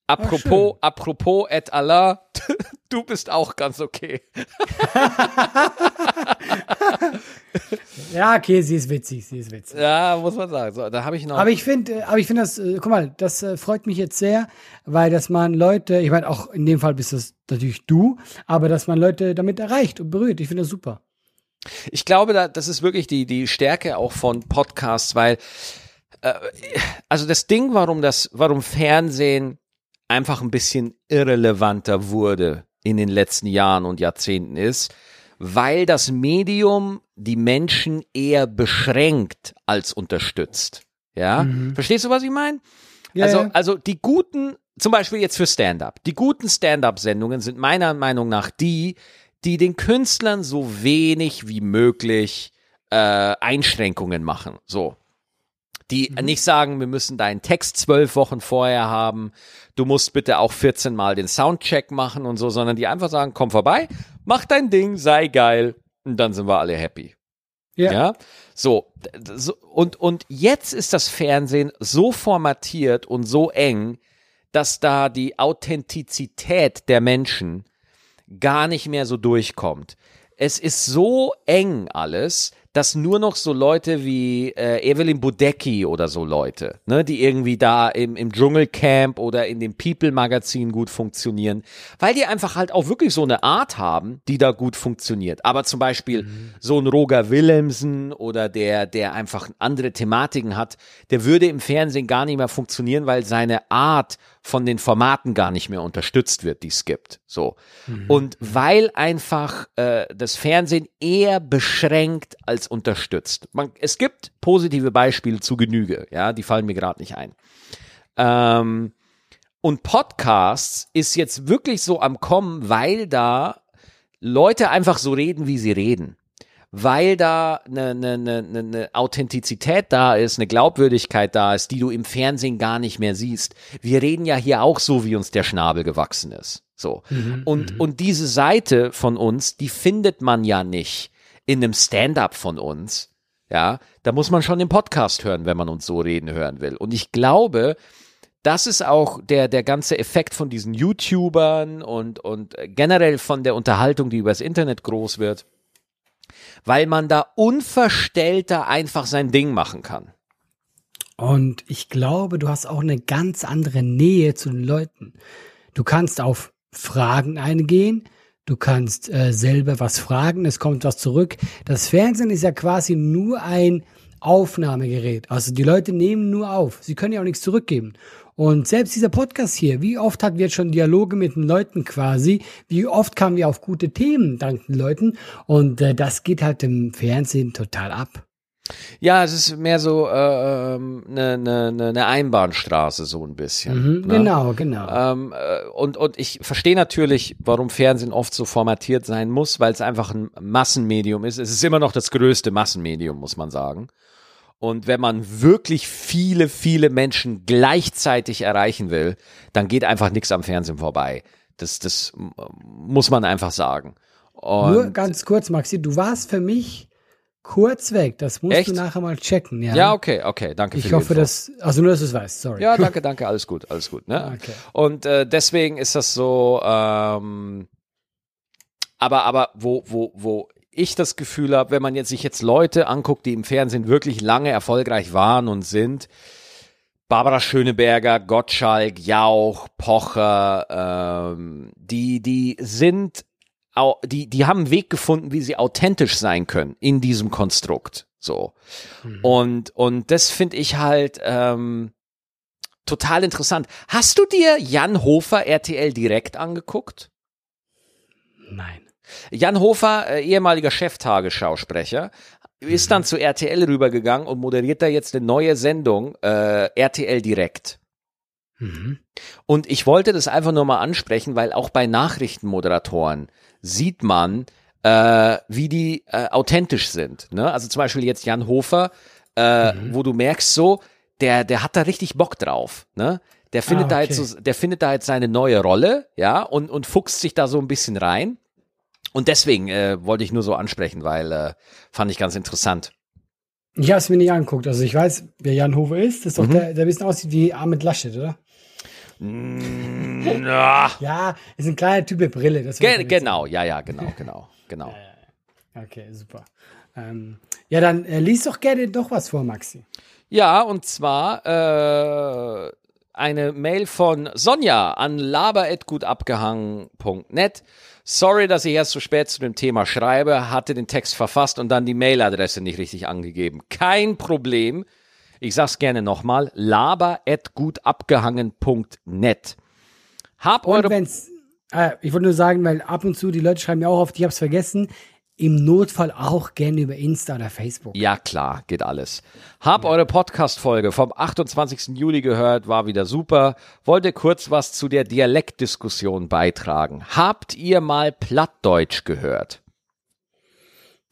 Apropos, apropos et Allah, du bist auch ganz okay. ja, okay, sie ist witzig, sie ist witzig. Ja, muss man sagen. So, da habe ich noch. Aber ich finde, aber ich finde das, äh, guck mal, das äh, freut mich jetzt sehr, weil dass man Leute, ich meine auch in dem Fall bist das natürlich du, aber dass man Leute damit erreicht und berührt. Ich finde das super. Ich glaube, da, das ist wirklich die, die Stärke auch von Podcasts, weil äh, also das Ding, warum das, warum Fernsehen einfach ein bisschen irrelevanter wurde in den letzten Jahren und Jahrzehnten ist, weil das Medium die Menschen eher beschränkt als unterstützt. Ja, verstehst du, was ich meine? Ja, also, also die guten, zum Beispiel jetzt für Stand-up, die guten Stand-up-Sendungen sind meiner Meinung nach die, die den Künstlern so wenig wie möglich äh, Einschränkungen machen. So. Die nicht sagen, wir müssen deinen Text zwölf Wochen vorher haben, du musst bitte auch 14 Mal den Soundcheck machen und so, sondern die einfach sagen, komm vorbei, mach dein Ding, sei geil und dann sind wir alle happy. Ja. D- so und, und jetzt ist das Fernsehen so formatiert und so eng, dass da die Authentizität der Menschen gar nicht mehr so durchkommt. Es ist so eng alles, dass nur noch so Leute wie äh, Evelyn Budecki oder so Leute, ne, die irgendwie da im, im Dschungelcamp oder in dem People-Magazin gut funktionieren, weil die einfach halt auch wirklich so eine Art haben, die da gut funktioniert. Aber zum Beispiel mhm. so ein Roger Willemsen oder der, der einfach andere Thematiken hat, der würde im Fernsehen gar nicht mehr funktionieren, weil seine Art von den Formaten gar nicht mehr unterstützt wird, die es gibt. So. Mhm. Und weil einfach äh, das Fernsehen eher beschränkt als unterstützt. Man, es gibt positive Beispiele zu Genüge, ja, die fallen mir gerade nicht ein. Ähm, und Podcasts ist jetzt wirklich so am Kommen, weil da Leute einfach so reden, wie sie reden weil da eine, eine, eine, eine Authentizität da ist, eine Glaubwürdigkeit da ist, die du im Fernsehen gar nicht mehr siehst. Wir reden ja hier auch so, wie uns der Schnabel gewachsen ist. So. Mhm, und, mhm. und diese Seite von uns, die findet man ja nicht in einem Stand-up von uns. Ja, da muss man schon den Podcast hören, wenn man uns so reden hören will. Und ich glaube, das ist auch der, der ganze Effekt von diesen YouTubern und, und generell von der Unterhaltung, die übers Internet groß wird weil man da unverstellter einfach sein Ding machen kann. Und ich glaube, du hast auch eine ganz andere Nähe zu den Leuten. Du kannst auf Fragen eingehen, du kannst äh, selber was fragen, es kommt was zurück. Das Fernsehen ist ja quasi nur ein Aufnahmegerät. Also die Leute nehmen nur auf. Sie können ja auch nichts zurückgeben. Und selbst dieser Podcast hier, wie oft hatten wir jetzt schon Dialoge mit den Leuten quasi? Wie oft kamen wir auf gute Themen dank den Leuten? Und äh, das geht halt im Fernsehen total ab. Ja, es ist mehr so eine äh, ne, ne, ne, ne Einbahnstraße, so ein bisschen. Mhm, ne? Genau, genau. Ähm, äh, und, und ich verstehe natürlich, warum Fernsehen oft so formatiert sein muss, weil es einfach ein Massenmedium ist. Es ist immer noch das größte Massenmedium, muss man sagen. Und wenn man wirklich viele, viele Menschen gleichzeitig erreichen will, dann geht einfach nichts am Fernsehen vorbei. Das, das muss man einfach sagen. Und Nur ganz kurz, Maxi, du warst für mich kurz weg. Das musst echt? du nachher mal checken. Ja, ja okay, okay, danke. Ich hoffe, dass, also nur, dass du es weißt, sorry. Ja, danke, danke, alles gut, alles gut. Ne? Okay. Und äh, deswegen ist das so, ähm, aber, aber wo, wo, wo ich das Gefühl habe, wenn man jetzt sich jetzt Leute anguckt, die im Fernsehen wirklich lange erfolgreich waren und sind, Barbara Schöneberger, Gottschalk, Jauch, Pocher, ähm, die, die sind, die, die haben einen Weg gefunden, wie sie authentisch sein können in diesem Konstrukt. So. Mhm. Und, und das finde ich halt ähm, total interessant. Hast du dir Jan Hofer RTL direkt angeguckt? Nein. Jan Hofer, äh, ehemaliger Cheftagesschausprecher, ist dann zu RTL rübergegangen und moderiert da jetzt eine neue Sendung, äh, RTL Direkt. Mhm. Und ich wollte das einfach nur mal ansprechen, weil auch bei Nachrichtenmoderatoren sieht man, äh, wie die äh, authentisch sind. Ne? Also zum Beispiel jetzt Jan Hofer, äh, mhm. wo du merkst so, der, der hat da richtig Bock drauf. Ne? Der findet ah, okay. da jetzt so, der findet da jetzt seine neue Rolle, ja, und, und fuchst sich da so ein bisschen rein. Und deswegen äh, wollte ich nur so ansprechen, weil äh, fand ich ganz interessant. Ich habe es mir nicht angeguckt. Also ich weiß, wer Jan Hofer ist. Das ist doch mhm. der, der ein bisschen aussieht wie Ahmed Laschet, oder? Mm, ja. ja, ist ein kleiner Typ mit Brille. Ge genau, ja, ja, genau, genau, genau. okay, super. Ähm, ja, dann äh, lies doch gerne doch was vor, Maxi. Ja, und zwar äh, eine Mail von Sonja an laber.gutabgehangen.net. Sorry, dass ich erst so spät zu dem Thema schreibe, hatte den Text verfasst und dann die Mailadresse nicht richtig angegeben. Kein Problem. Ich sag's gerne nochmal. laber.gutabgehangen.net. Hab und eure. Wenn's, äh, ich wollte nur sagen, weil ab und zu die Leute schreiben mir auch oft, ich hab's vergessen im Notfall auch gerne über Insta oder Facebook. Ja, klar, geht alles. Hab ja. eure Podcast-Folge vom 28. Juli gehört, war wieder super. Wollte kurz was zu der Dialektdiskussion beitragen. Habt ihr mal Plattdeutsch gehört?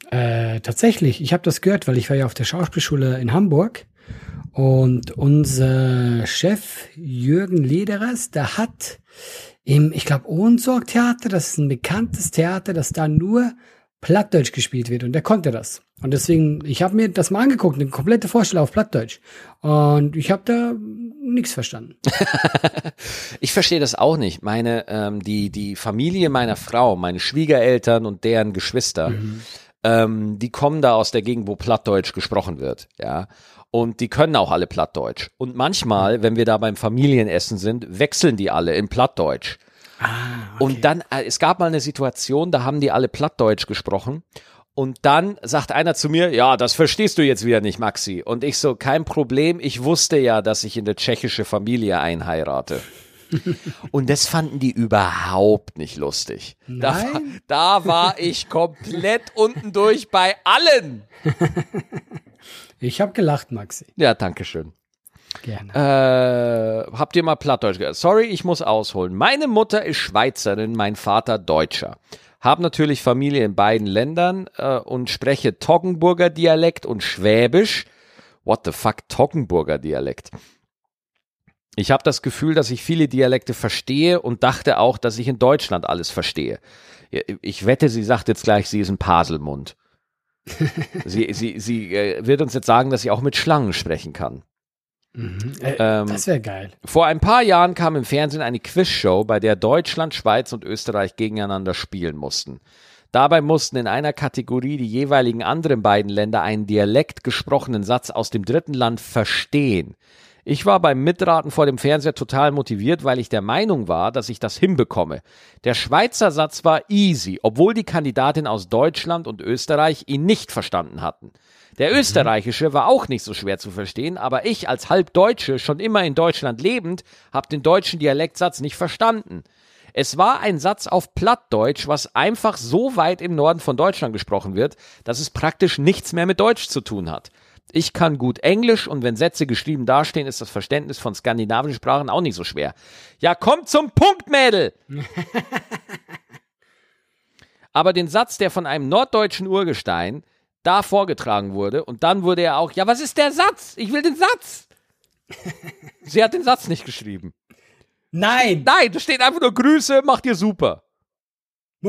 Äh, tatsächlich, ich habe das gehört, weil ich war ja auf der Schauspielschule in Hamburg und unser Chef Jürgen Lederers, der hat im, ich glaube, Ohnsorg Theater, das ist ein bekanntes Theater, das da nur Plattdeutsch gespielt wird und der konnte das. Und deswegen, ich habe mir das mal angeguckt, eine komplette Vorstellung auf Plattdeutsch. Und ich habe da nichts verstanden. ich verstehe das auch nicht. Meine, ähm, die, die Familie meiner Frau, meine Schwiegereltern und deren Geschwister, mhm. ähm, die kommen da aus der Gegend, wo Plattdeutsch gesprochen wird, ja. Und die können auch alle Plattdeutsch. Und manchmal, wenn wir da beim Familienessen sind, wechseln die alle in Plattdeutsch. Ah, Und dann, äh, es gab mal eine Situation, da haben die alle Plattdeutsch gesprochen. Und dann sagt einer zu mir, ja, das verstehst du jetzt wieder nicht, Maxi. Und ich so, kein Problem, ich wusste ja, dass ich in eine tschechische Familie einheirate. Und das fanden die überhaupt nicht lustig. Da, da war ich komplett unten durch bei allen. Ich habe gelacht, Maxi. Ja, danke schön. Gerne. Äh, habt ihr mal Plattdeutsch gehört? Sorry, ich muss ausholen. Meine Mutter ist Schweizerin, mein Vater Deutscher. Hab natürlich Familie in beiden Ländern äh, und spreche Toggenburger Dialekt und Schwäbisch. What the fuck, Toggenburger Dialekt? Ich habe das Gefühl, dass ich viele Dialekte verstehe und dachte auch, dass ich in Deutschland alles verstehe. Ich wette, sie sagt jetzt gleich, sie ist ein Paselmund. sie sie, sie äh, wird uns jetzt sagen, dass sie auch mit Schlangen sprechen kann. Äh, ähm, das wäre geil. Vor ein paar Jahren kam im Fernsehen eine Quizshow, bei der Deutschland, Schweiz und Österreich gegeneinander spielen mussten. Dabei mussten in einer Kategorie die jeweiligen anderen beiden Länder einen Dialekt gesprochenen Satz aus dem dritten Land verstehen. Ich war beim Mitraten vor dem Fernseher total motiviert, weil ich der Meinung war, dass ich das hinbekomme. Der Schweizer Satz war easy, obwohl die Kandidatin aus Deutschland und Österreich ihn nicht verstanden hatten. Der österreichische war auch nicht so schwer zu verstehen, aber ich als Halbdeutsche, schon immer in Deutschland lebend, habe den deutschen Dialektsatz nicht verstanden. Es war ein Satz auf Plattdeutsch, was einfach so weit im Norden von Deutschland gesprochen wird, dass es praktisch nichts mehr mit Deutsch zu tun hat. Ich kann gut Englisch und wenn Sätze geschrieben dastehen, ist das Verständnis von skandinavischen Sprachen auch nicht so schwer. Ja, komm zum Punkt, Mädel! Aber den Satz, der von einem norddeutschen Urgestein da vorgetragen wurde, und dann wurde er auch, ja, was ist der Satz? Ich will den Satz! Sie hat den Satz nicht geschrieben. Nein! Nein, da steht einfach nur Grüße, macht ihr super.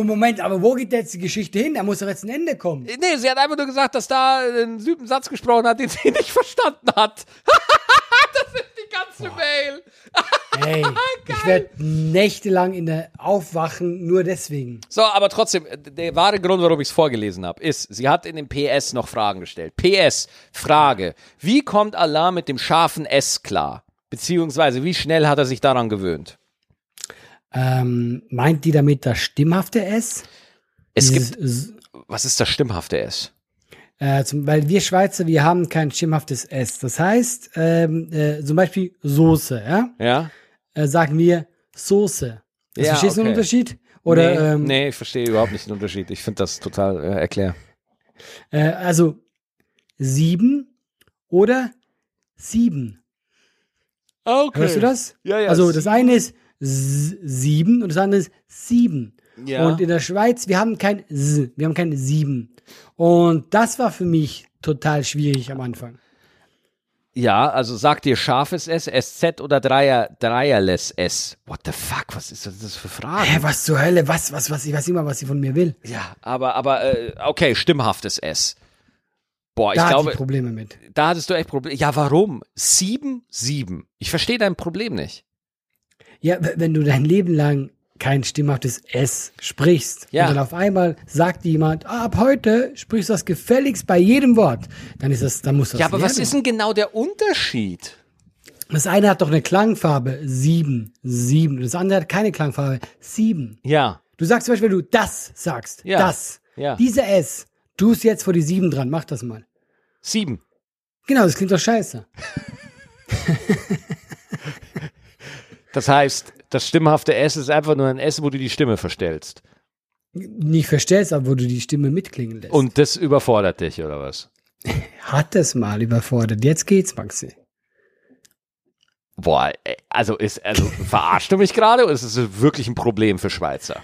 Moment, aber wo geht jetzt die Geschichte hin? Da muss doch jetzt ein Ende kommen. Nee, sie hat einfach nur gesagt, dass da ein Süden Satz gesprochen hat, den sie nicht verstanden hat. das ist die ganze Mail. Hey, ich werde nächtelang in der aufwachen, nur deswegen. So, aber trotzdem, der wahre Grund, warum ich es vorgelesen habe, ist, sie hat in dem PS noch Fragen gestellt. PS, Frage, wie kommt Allah mit dem scharfen S klar? Beziehungsweise, wie schnell hat er sich daran gewöhnt? Ähm, meint die damit das stimmhafte S? Es Dieses gibt, was ist das stimmhafte S? Äh, zum, weil wir Schweizer, wir haben kein stimmhaftes S. Das heißt, ähm, äh, zum Beispiel Soße, ja? Ja? Äh, sagen wir Soße. Ja, verstehst du den. Unterschied? Oder, nee, ähm, nee, ich verstehe überhaupt nicht den Unterschied. Ich finde das total äh, erklär. Äh, also sieben oder sieben. Okay. Hörst du das? Ja, ja. Also das eine ist sieben und das andere ist sieben. Ja. Und in der Schweiz, wir haben kein S, wir haben kein sieben. Und das war für mich total schwierig am Anfang. Ja, also sagt ihr scharfes S, SZ oder Dreier, Dreierless S? What the fuck? Was ist das für Fragen? Hä, was zur Hölle? Was, was, was? Ich weiß immer, was sie von mir will. Ja, aber, aber, äh, okay, stimmhaftes S. Boah, ich Da hatte glaube, ich Probleme mit. da hattest du echt Probleme. Ja, warum? Sieben, sieben. Ich verstehe dein Problem nicht. Ja, wenn du dein Leben lang kein stimmhaftes S sprichst Ja. und dann auf einmal sagt jemand, ah, ab heute sprichst du das gefälligst bei jedem Wort, dann ist das, dann muss das Ja, aber was lernen. ist denn genau der Unterschied? Das eine hat doch eine Klangfarbe, sieben, sieben. Das andere hat keine Klangfarbe, sieben. Ja. Du sagst zum Beispiel, wenn du das sagst, Ja. das, Ja. diese S, du es jetzt vor die sieben dran, mach das mal. Sieben. Genau, das klingt doch scheiße. Das heißt, das stimmhafte S ist einfach nur ein S, wo du die Stimme verstellst. Nicht verstellst, aber wo du die Stimme mitklingen lässt. Und das überfordert dich, oder was? hat es mal überfordert. Jetzt geht's, Maxi. Boah, ey, also ist, also verarscht du mich gerade oder ist es wirklich ein Problem für Schweizer?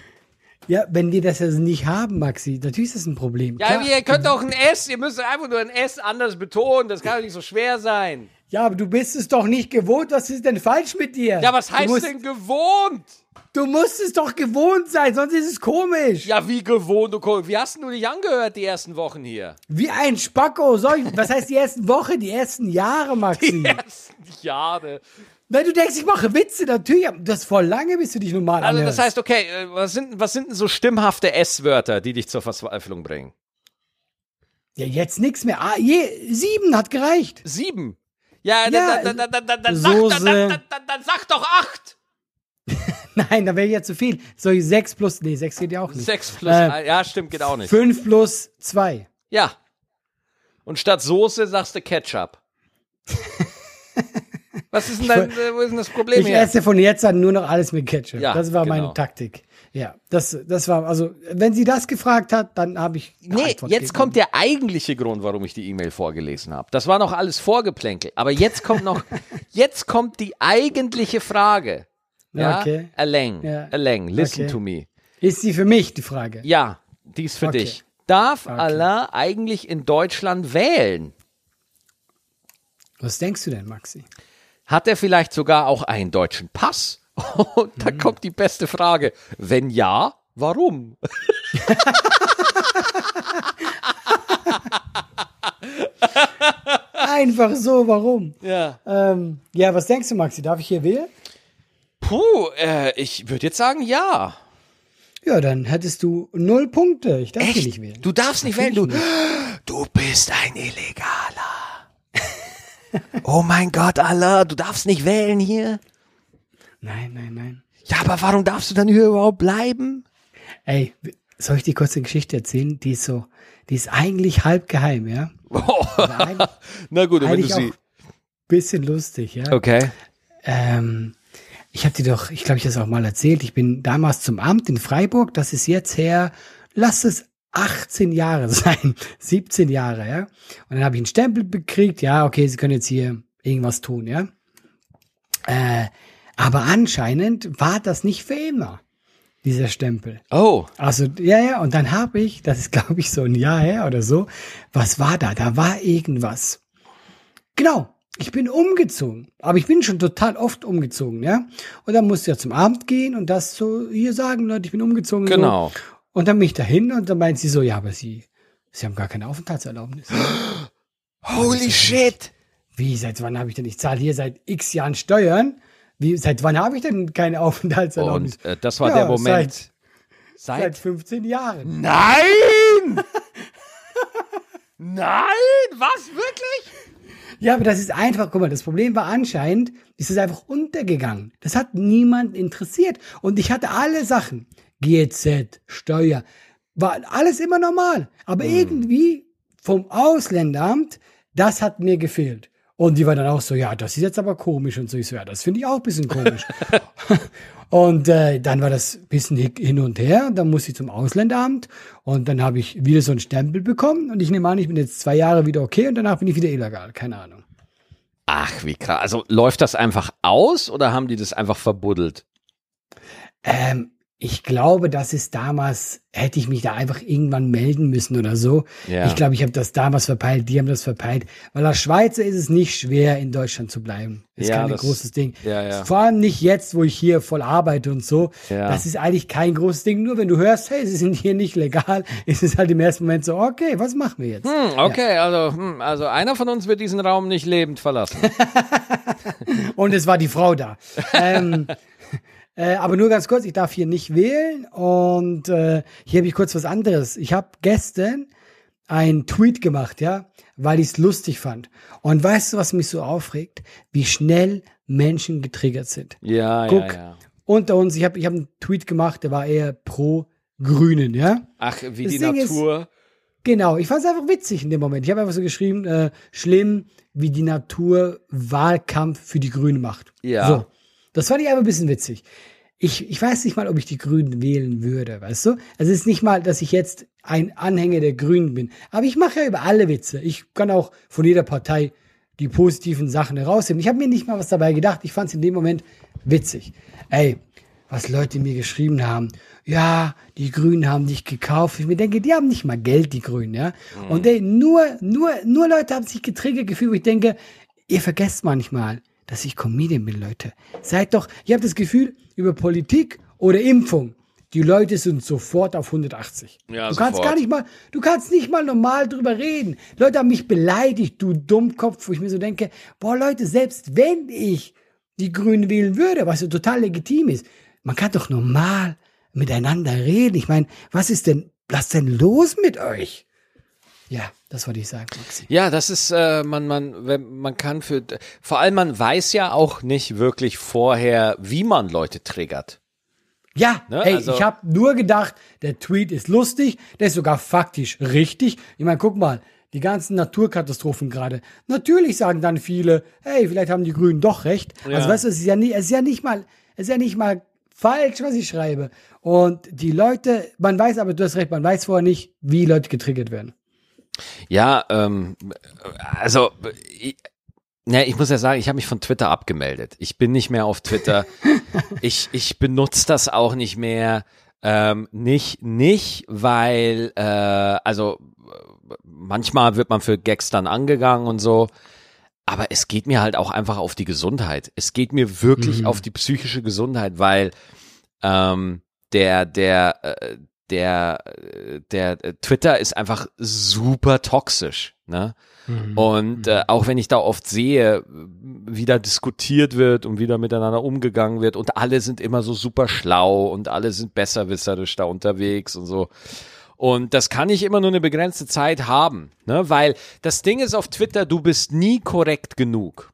Ja, wenn wir das jetzt nicht haben, Maxi, natürlich ist das ein Problem. Ja, Klar. ihr könnt auch ein S, ihr müsst einfach nur ein S anders betonen, das kann doch nicht so schwer sein. Ja, aber du bist es doch nicht gewohnt. Was ist denn falsch mit dir? Ja, was heißt musst, denn gewohnt? Du musst es doch gewohnt sein, sonst ist es komisch. Ja, wie gewohnt, du Kohl. Wie hast du dich angehört die ersten Wochen hier? Wie ein Spacko. Soll ich, was heißt die ersten Woche, die ersten Jahre, Maxi? ersten Jahre. Wenn du denkst, ich mache Witze, natürlich, das ist voll lange, bis du dich normal Also anhörst. das heißt, okay, äh, was sind, was sind denn so stimmhafte S-Wörter, die dich zur Verzweiflung bringen? Ja, jetzt nichts mehr. Ah, je, sieben hat gereicht. Sieben. Ja, Ja, dann, dann, dann, dann, dann, sag, Soße. dann, dann, dann, dann, dann sag doch acht. Nein, da wäre ja zu viel. Soll ich sechs plus, nee, sechs geht ja auch nicht. Sechs plus Äh. Ja, stimmt, geht auch nicht. Fünf plus zwei. Ja. Und statt Soße sagst du Ketchup. Was ist denn dein, äh, wo ist denn das Problem Ich hier? esse von jetzt an nur noch alles mit Ketchup. Ja, das war genau. meine Taktik. Ja, das, das war, also, wenn sie das gefragt hat, dann habe ich. Nee, Antwort jetzt gegeben. kommt der eigentliche Grund, warum ich die E-Mail vorgelesen habe. Das war noch alles Vorgeplänkel. Aber jetzt kommt noch, jetzt kommt die eigentliche Frage. Ja, Okay. Aleng, Ja. Aleng, listen Okay. to me. Ist sie für mich die Frage? Ja, die ist für Okay. dich. Darf Allah eigentlich in Deutschland wählen? Was denkst du denn, Maxi? Hat er vielleicht sogar auch einen deutschen Pass? Und da Mhm. kommt die beste Frage. Wenn ja, warum? Einfach so, warum? Ja. Ähm, ja, was denkst du, Maxi? Darf ich hier wählen? Puh, äh, ich würde jetzt sagen ja. Ja, dann hättest du null Punkte. Ich darf hier nicht wählen. Du darfst nicht wählen. Du, Natürlich du bist ein Illegaler. oh mein Gott, Allah, du darfst nicht wählen hier. Nein, nein, nein. Ja, aber warum darfst du dann hier überhaupt bleiben? Ey, soll ich dir kurz eine Geschichte erzählen? Die ist so, die ist eigentlich halb geheim, ja? Nein, Na gut, wenn du sie. bisschen lustig, ja? Okay. Ähm, ich habe dir doch, ich glaube, ich habe das auch mal erzählt. Ich bin damals zum Amt in Freiburg. Das ist jetzt her, lass es 18 Jahre sein, 17 Jahre, ja. Und dann habe ich einen Stempel bekriegt. Ja, okay, Sie können jetzt hier irgendwas tun, ja. Äh, aber anscheinend war das nicht für immer, dieser Stempel. Oh. Also, ja, ja, und dann habe ich, das ist glaube ich so ein Jahr her oder so, was war da? Da war irgendwas. Genau, ich bin umgezogen, aber ich bin schon total oft umgezogen, ja. Und dann musste ich ja zum Abend gehen und das so hier sagen, Leute, ich bin umgezogen. Genau. So. Und dann bin ich dahin und dann meint sie so, ja, aber Sie, Sie haben gar keine Aufenthaltserlaubnis. Holy shit. Wie, seit wann habe ich denn? Ich zahle hier seit x Jahren Steuern. Wie, seit wann habe ich denn keine Aufenthaltserlaubnis? Und äh, das war Ja, der Moment. Seit, Seit, seit 15 Jahren. Nein! Nein! Was? Wirklich? Ja, aber das ist einfach, guck mal, das Problem war anscheinend, ist es einfach untergegangen. Das hat niemand interessiert. Und ich hatte alle Sachen. GZ, Steuer, war alles immer normal. Aber irgendwie vom Ausländeramt, das hat mir gefehlt. Und die war dann auch so, ja, das ist jetzt aber komisch und so. Ich so, ja, das finde ich auch ein bisschen komisch. und äh, dann war das ein bisschen hi- hin und her. Dann musste ich zum Ausländeramt und dann habe ich wieder so einen Stempel bekommen. Und ich nehme an, ich bin jetzt zwei Jahre wieder okay und danach bin ich wieder illegal. Keine Ahnung. Ach, wie krass. Also läuft das einfach aus oder haben die das einfach verbuddelt? Ähm, ich glaube, das ist damals, hätte ich mich da einfach irgendwann melden müssen oder so. Ja. Ich glaube, ich habe das damals verpeilt, die haben das verpeilt. Weil als Schweizer ist es nicht schwer, in Deutschland zu bleiben. Ist Ja, kein das- großes Ding. ja. Vor allem nicht jetzt, wo ich hier voll arbeite und so. Das ist eigentlich kein großes Ding. Nur wenn du hörst, hey, sie sind hier nicht legal, ist es halt im ersten Moment so, okay, was machen wir jetzt? Hm, okay, also, hm, also einer von uns wird diesen Raum nicht lebend verlassen. Und es war die Frau da. ähm, äh, aber nur ganz kurz, ich darf hier nicht wählen und äh, hier habe ich kurz was anderes. Ich habe gestern einen Tweet gemacht, ja, weil ich es lustig fand. Und weißt du, was mich so aufregt? Wie schnell Menschen getriggert sind. Ja, Guck, ja, ja. unter uns, ich habe ich hab einen Tweet gemacht, der war eher pro Grünen, ja. Ach, wie Das die Ding ist- Natur. Genau, ich fand es einfach witzig in dem Moment. Ich habe einfach so geschrieben, äh, schlimm, wie die Natur Wahlkampf für die Grünen macht. Ja. So, das fand ich einfach ein bisschen witzig. Ich, ich weiß nicht mal, ob ich die Grünen wählen würde, weißt du? Also es ist nicht mal, dass ich jetzt ein Anhänger der Grünen bin. Aber ich mache ja über alle Witze. Ich kann auch von jeder Partei die positiven Sachen herausheben. Ich habe mir nicht mal was dabei gedacht. Ich fand es in dem Moment witzig. Ey, was Leute mir geschrieben haben. Ja, die Grünen haben dich gekauft. Ich mir denke, die haben nicht mal Geld, die Grünen, ja. Und ey, nur, nur, nur Leute haben sich getriggert gefühlt, wo ich denke, ihr vergesst manchmal, dass ich Comedian bin, Leute. Seid doch, ich habe das Gefühl, über Politik oder Impfung, die Leute sind sofort auf 180. Ja, du kannst sofort. gar nicht mal, du kannst nicht mal normal drüber reden. Leute haben mich beleidigt, du Dummkopf, wo ich mir so denke, boah Leute, selbst wenn ich die Grünen wählen würde, was ja total legitim ist, man kann doch normal miteinander reden. Ich meine, was ist denn, was denn los mit euch? Ja, das wollte ich sagen, Maxi. Ja, das ist, äh, man, man, wenn, man kann für, vor allem man weiß ja auch nicht wirklich vorher, wie man Leute triggert. Ja, Ne, ey, also- ich habe nur gedacht, der Tweet ist lustig, der ist sogar faktisch richtig. Ich meine, guck mal, die ganzen Naturkatastrophen gerade. Natürlich sagen dann viele, hey, vielleicht haben die Grünen doch recht. Ja. Also weißt du, es ist ja nie, es ist ja nicht mal, es ist ja nicht mal falsch, was ich schreibe. Und die Leute, man weiß aber, du hast recht, man weiß vorher nicht, wie Leute getriggert werden. Ja, ähm, also ich, ne, ich muss ja sagen, ich habe mich von Twitter abgemeldet. Ich bin nicht mehr auf Twitter. ich ich benutze das auch nicht mehr. Ähm, nicht nicht, weil äh, also manchmal wird man für Gags dann angegangen und so. Aber es geht mir halt auch einfach auf die Gesundheit. Es geht mir wirklich Mhm. auf die psychische Gesundheit, weil ähm, der der äh, der der äh, Twitter ist einfach super toxisch, ne? Und äh, auch wenn ich da oft sehe, wie da diskutiert wird und wie da miteinander umgegangen wird und alle sind immer so super schlau und alle sind besserwisserisch da unterwegs und so. Und das kann ich immer nur eine begrenzte Zeit haben, ne? Weil das Ding ist auf Twitter, du bist nie korrekt genug.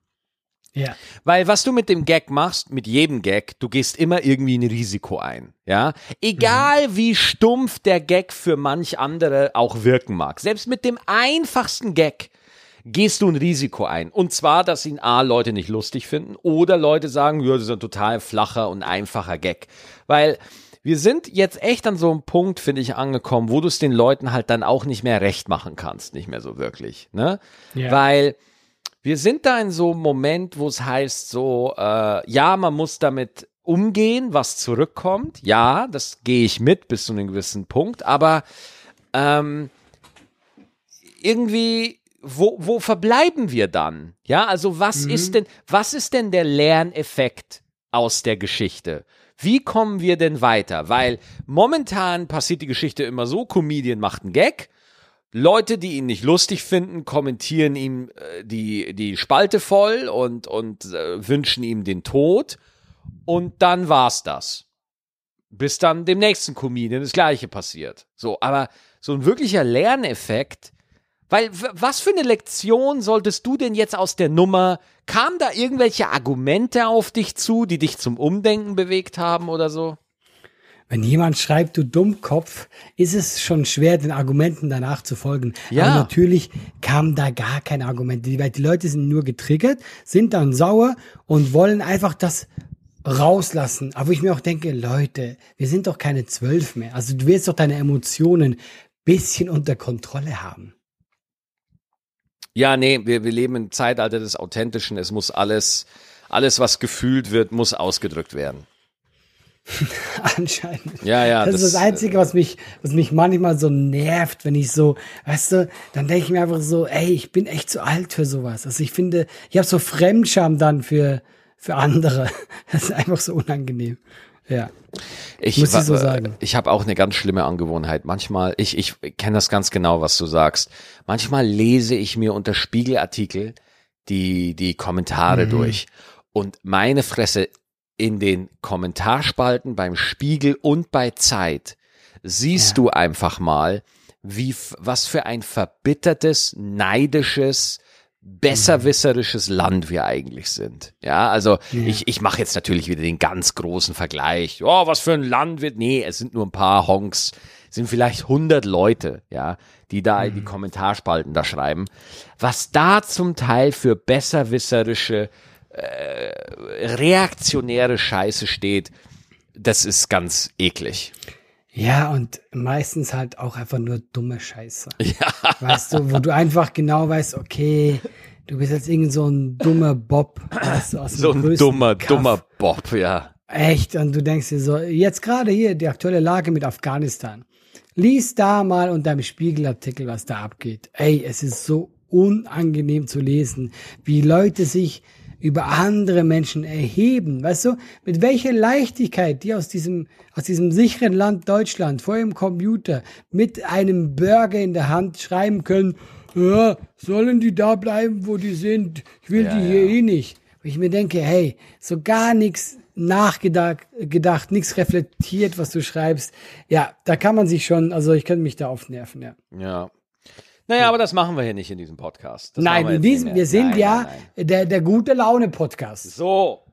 Ja. Weil was du mit dem Gag machst, mit jedem Gag, du gehst immer irgendwie ein Risiko ein, ja? Egal wie stumpf der Gag für manch andere auch wirken mag. Selbst mit dem einfachsten Gag gehst du ein Risiko ein. Und zwar, dass ihn A, Leute nicht lustig finden oder Leute sagen, ja, das ist ein total flacher und einfacher Gag. Weil wir sind jetzt echt an so einem Punkt, finde ich, angekommen, wo du es den Leuten halt dann auch nicht mehr recht machen kannst, nicht mehr so wirklich, ne? Ja. Weil wir sind da in so einem Moment, wo es heißt, so, äh, ja, man muss damit umgehen, was zurückkommt. Ja, das gehe ich mit bis zu einem gewissen Punkt, aber ähm, irgendwie, wo, wo verbleiben wir dann? Ja, also was ist denn, was ist denn der Lerneffekt aus der Geschichte? Wie kommen wir denn weiter? Weil momentan passiert die Geschichte immer so, Comedian macht einen Gag, Leute, die ihn nicht lustig finden, kommentieren ihm äh, die, die Spalte voll und, und äh, wünschen ihm den Tod. Und dann war's das. Bis dann dem nächsten Comedian das Gleiche passiert. So, aber so ein wirklicher Lerneffekt, weil was für eine Lektion solltest du denn jetzt aus der Nummer, kamen da irgendwelche Argumente auf dich zu, die dich zum Umdenken bewegt haben oder so? Wenn jemand schreibt, du Dummkopf, ist es schon schwer, den Argumenten danach zu folgen. Ja. Aber natürlich kamen da gar keine Argumente, Die- weil die Leute sind nur getriggert, sind dann sauer und wollen einfach das rauslassen. Aber ich mir auch denke, Leute, wir sind doch keine zwölf mehr. Also du willst doch deine Emotionen bisschen unter Kontrolle haben. Ja, nee, wir, wir leben im Zeitalter des Authentischen. Es muss alles, alles, was gefühlt wird, muss ausgedrückt werden. Anscheinend. Ja, ja. Das, ist das Einzige, was mich, was mich manchmal so nervt, wenn ich so, weißt du, dann denke ich mir einfach so, ey, ich bin echt zu alt für sowas. Also ich finde, ich habe so Fremdscham dann für, für andere. Das ist einfach so unangenehm. Ja. Ich, Muss ich so sagen. Ich habe auch eine ganz schlimme Angewohnheit. Manchmal, ich, ich kenne das ganz genau, was du sagst. Manchmal lese ich mir unter Spiegelartikel die, die Kommentare Mhm. durch. Und meine Fresse in den Kommentarspalten beim Spiegel und bei Zeit siehst Ja. du einfach mal, wie, was für ein verbittertes, neidisches, besserwisserisches Land wir eigentlich sind. Ja, also ich, ich mache jetzt natürlich wieder den ganz großen Vergleich. Oh, was für ein Land wird. Nee, es sind nur ein paar Honks. Es sind vielleicht 100 Leute, ja, die da in die Kommentarspalten da schreiben. Was da zum Teil für besserwisserische, äh, reaktionäre Scheiße steht, das ist ganz eklig. Ja, und meistens halt auch einfach nur dumme Scheiße. Ja. Weißt du, wo du einfach genau weißt, okay, du bist jetzt irgend so ein dummer Bob, weißt du, So ein dummer, Kaff. dummer Bob, ja. Echt, und du denkst dir so, jetzt gerade hier die aktuelle Lage mit Afghanistan. Lies da mal unter dem Spiegelartikel, was da abgeht. Ey, es ist so unangenehm zu lesen, wie Leute sich über andere Menschen erheben. Weißt du, mit welcher Leichtigkeit die aus diesem, aus diesem sicheren Land Deutschland vor ihrem Computer mit einem Burger in der Hand schreiben können, ja, sollen die da bleiben, wo die sind? Ich will Ja, die hier ja. eh nicht. Wo ich mir denke, hey, so gar nichts nachgedacht, gedacht, nichts reflektiert, was du schreibst. Ja, da kann man sich schon, also ich könnte mich da oft nerven, ja. Ja. Naja, aber das machen wir hier nicht in diesem Podcast. Das Nein, wir in diesem, wir sind Nein, ja nein. Der, der gute Laune-Podcast. So.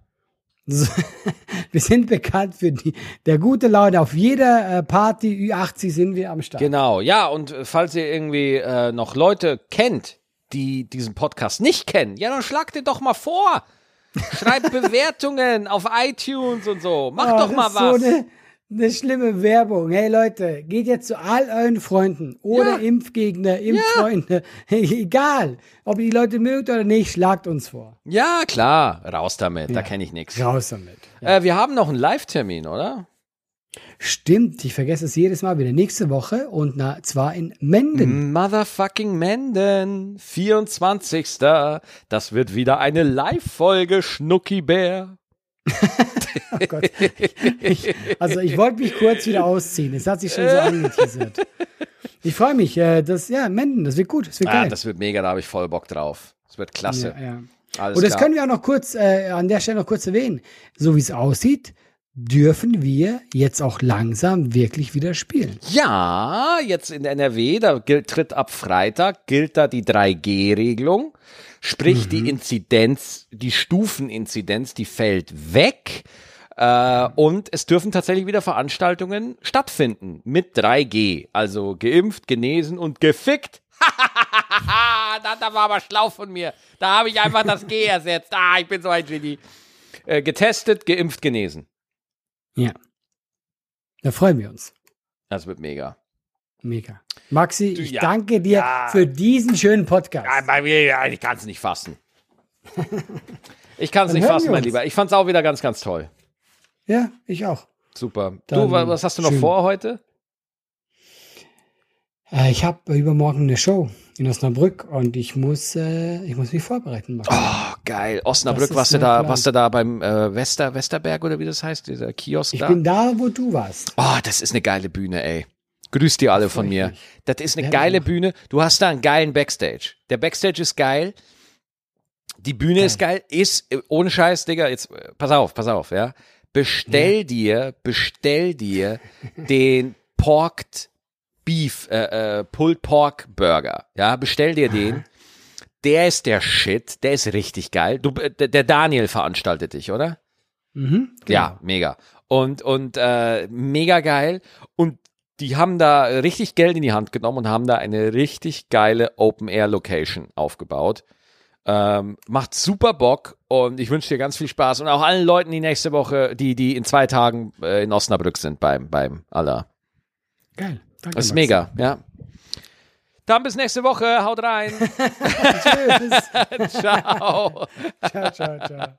So, Wir sind bekannt für die, der gute Laune. Auf jeder äh, Party Ü80 sind wir am Start. Genau, ja, und äh, falls ihr irgendwie äh, noch Leute kennt, die diesen Podcast nicht kennen, ja, dann schlagt den doch mal vor. Schreibt Bewertungen auf iTunes und so. Macht Oh, doch mal was. So eine, eine schlimme Werbung. Hey Leute, geht jetzt zu all euren Freunden oder Ja. Impfgegner, Impffreunde. Egal, ob ihr die Leute mögt oder nicht, schlagt uns vor. ja, klar, raus damit, da kenne ich nichts. Raus damit. Äh, wir haben noch einen Live-Termin, oder? Stimmt, ich vergesse es jedes Mal wieder. Nächste Woche und na, zwar in Menden. Motherfucking Menden, 24. Das wird wieder eine Live-Folge, Schnuckibär. Oh Gott. Ich, also ich wollte mich kurz wieder ausziehen. Es hat sich schon so angeteasert. Ich freue mich. Äh, das, ja, Menden, das wird gut. Das wird Ah, geil. das wird mega, da habe ich voll Bock drauf. Das wird klasse. ja, ja. Alles Und das klar. können wir auch noch kurz äh, an der Stelle noch kurz erwähnen. So wie es aussieht, dürfen wir jetzt auch langsam wirklich wieder spielen. Ja, jetzt in NRW, da gilt, tritt ab Freitag, gilt da die 3G-Regelung. Sprich, die Inzidenz, die Stufeninzidenz, die fällt weg. Äh, und es dürfen tatsächlich wieder Veranstaltungen stattfinden mit 3G. Also geimpft, genesen und gefickt. das, das war aber schlau von mir. Da habe ich einfach das G ersetzt. Ah, ich bin so ein Genie. Äh, getestet, geimpft, genesen. Ja. Da freuen wir uns. Das wird mega. Mega. Maxi, ich ja. danke dir Ja. für diesen schönen Podcast. Ja, bei mir, ja, ich kann es nicht fassen. Ich kann es nicht fassen, mein. Lieber. Ich fand es auch wieder ganz, ganz toll. Ja, ich auch. Super. du, Dann wa- was hast du noch schön. vor heute? Äh, ich habe übermorgen eine Show in Osnabrück und ich muss, äh, ich muss mich vorbereiten. Maxi. Oh, geil. Osnabrück, warst du da, Plan. warst du da beim äh, Wester, Westerberg oder wie das heißt, dieser Kiosk ich da? bin da, wo du warst. Oh, das ist eine geile Bühne, ey. Grüß dir alle von mir. Das ist eine Ja, geile ja. Bühne. Du hast da einen geilen Backstage. Der Backstage ist geil. Die Bühne ist geil. Ist, äh, ohne Scheiß, Digga, jetzt, äh, pass auf, pass auf, ja. Bestell dir, bestell dir den Porked Beef, äh, äh, Pulled Pork Burger. Ja, bestell dir den. Der ist der Shit. Der ist richtig geil. Du, äh, der Daniel veranstaltet dich, oder? Mhm, Ja, mega. Und, und äh, mega geil. Und die haben da richtig Geld in die Hand genommen und haben da eine richtig geile Open-Air-Location aufgebaut. Ähm, macht super Bock und ich wünsche dir ganz viel Spaß und auch allen Leuten, die nächste Woche, die, die in zwei Tagen äh, in Osnabrück sind beim, beim Allah. Geil. Danke, Das ist Maxi. mega, ja. Dann bis nächste Woche, haut rein. Tschüss. Ciao. ciao, ciao, ciao.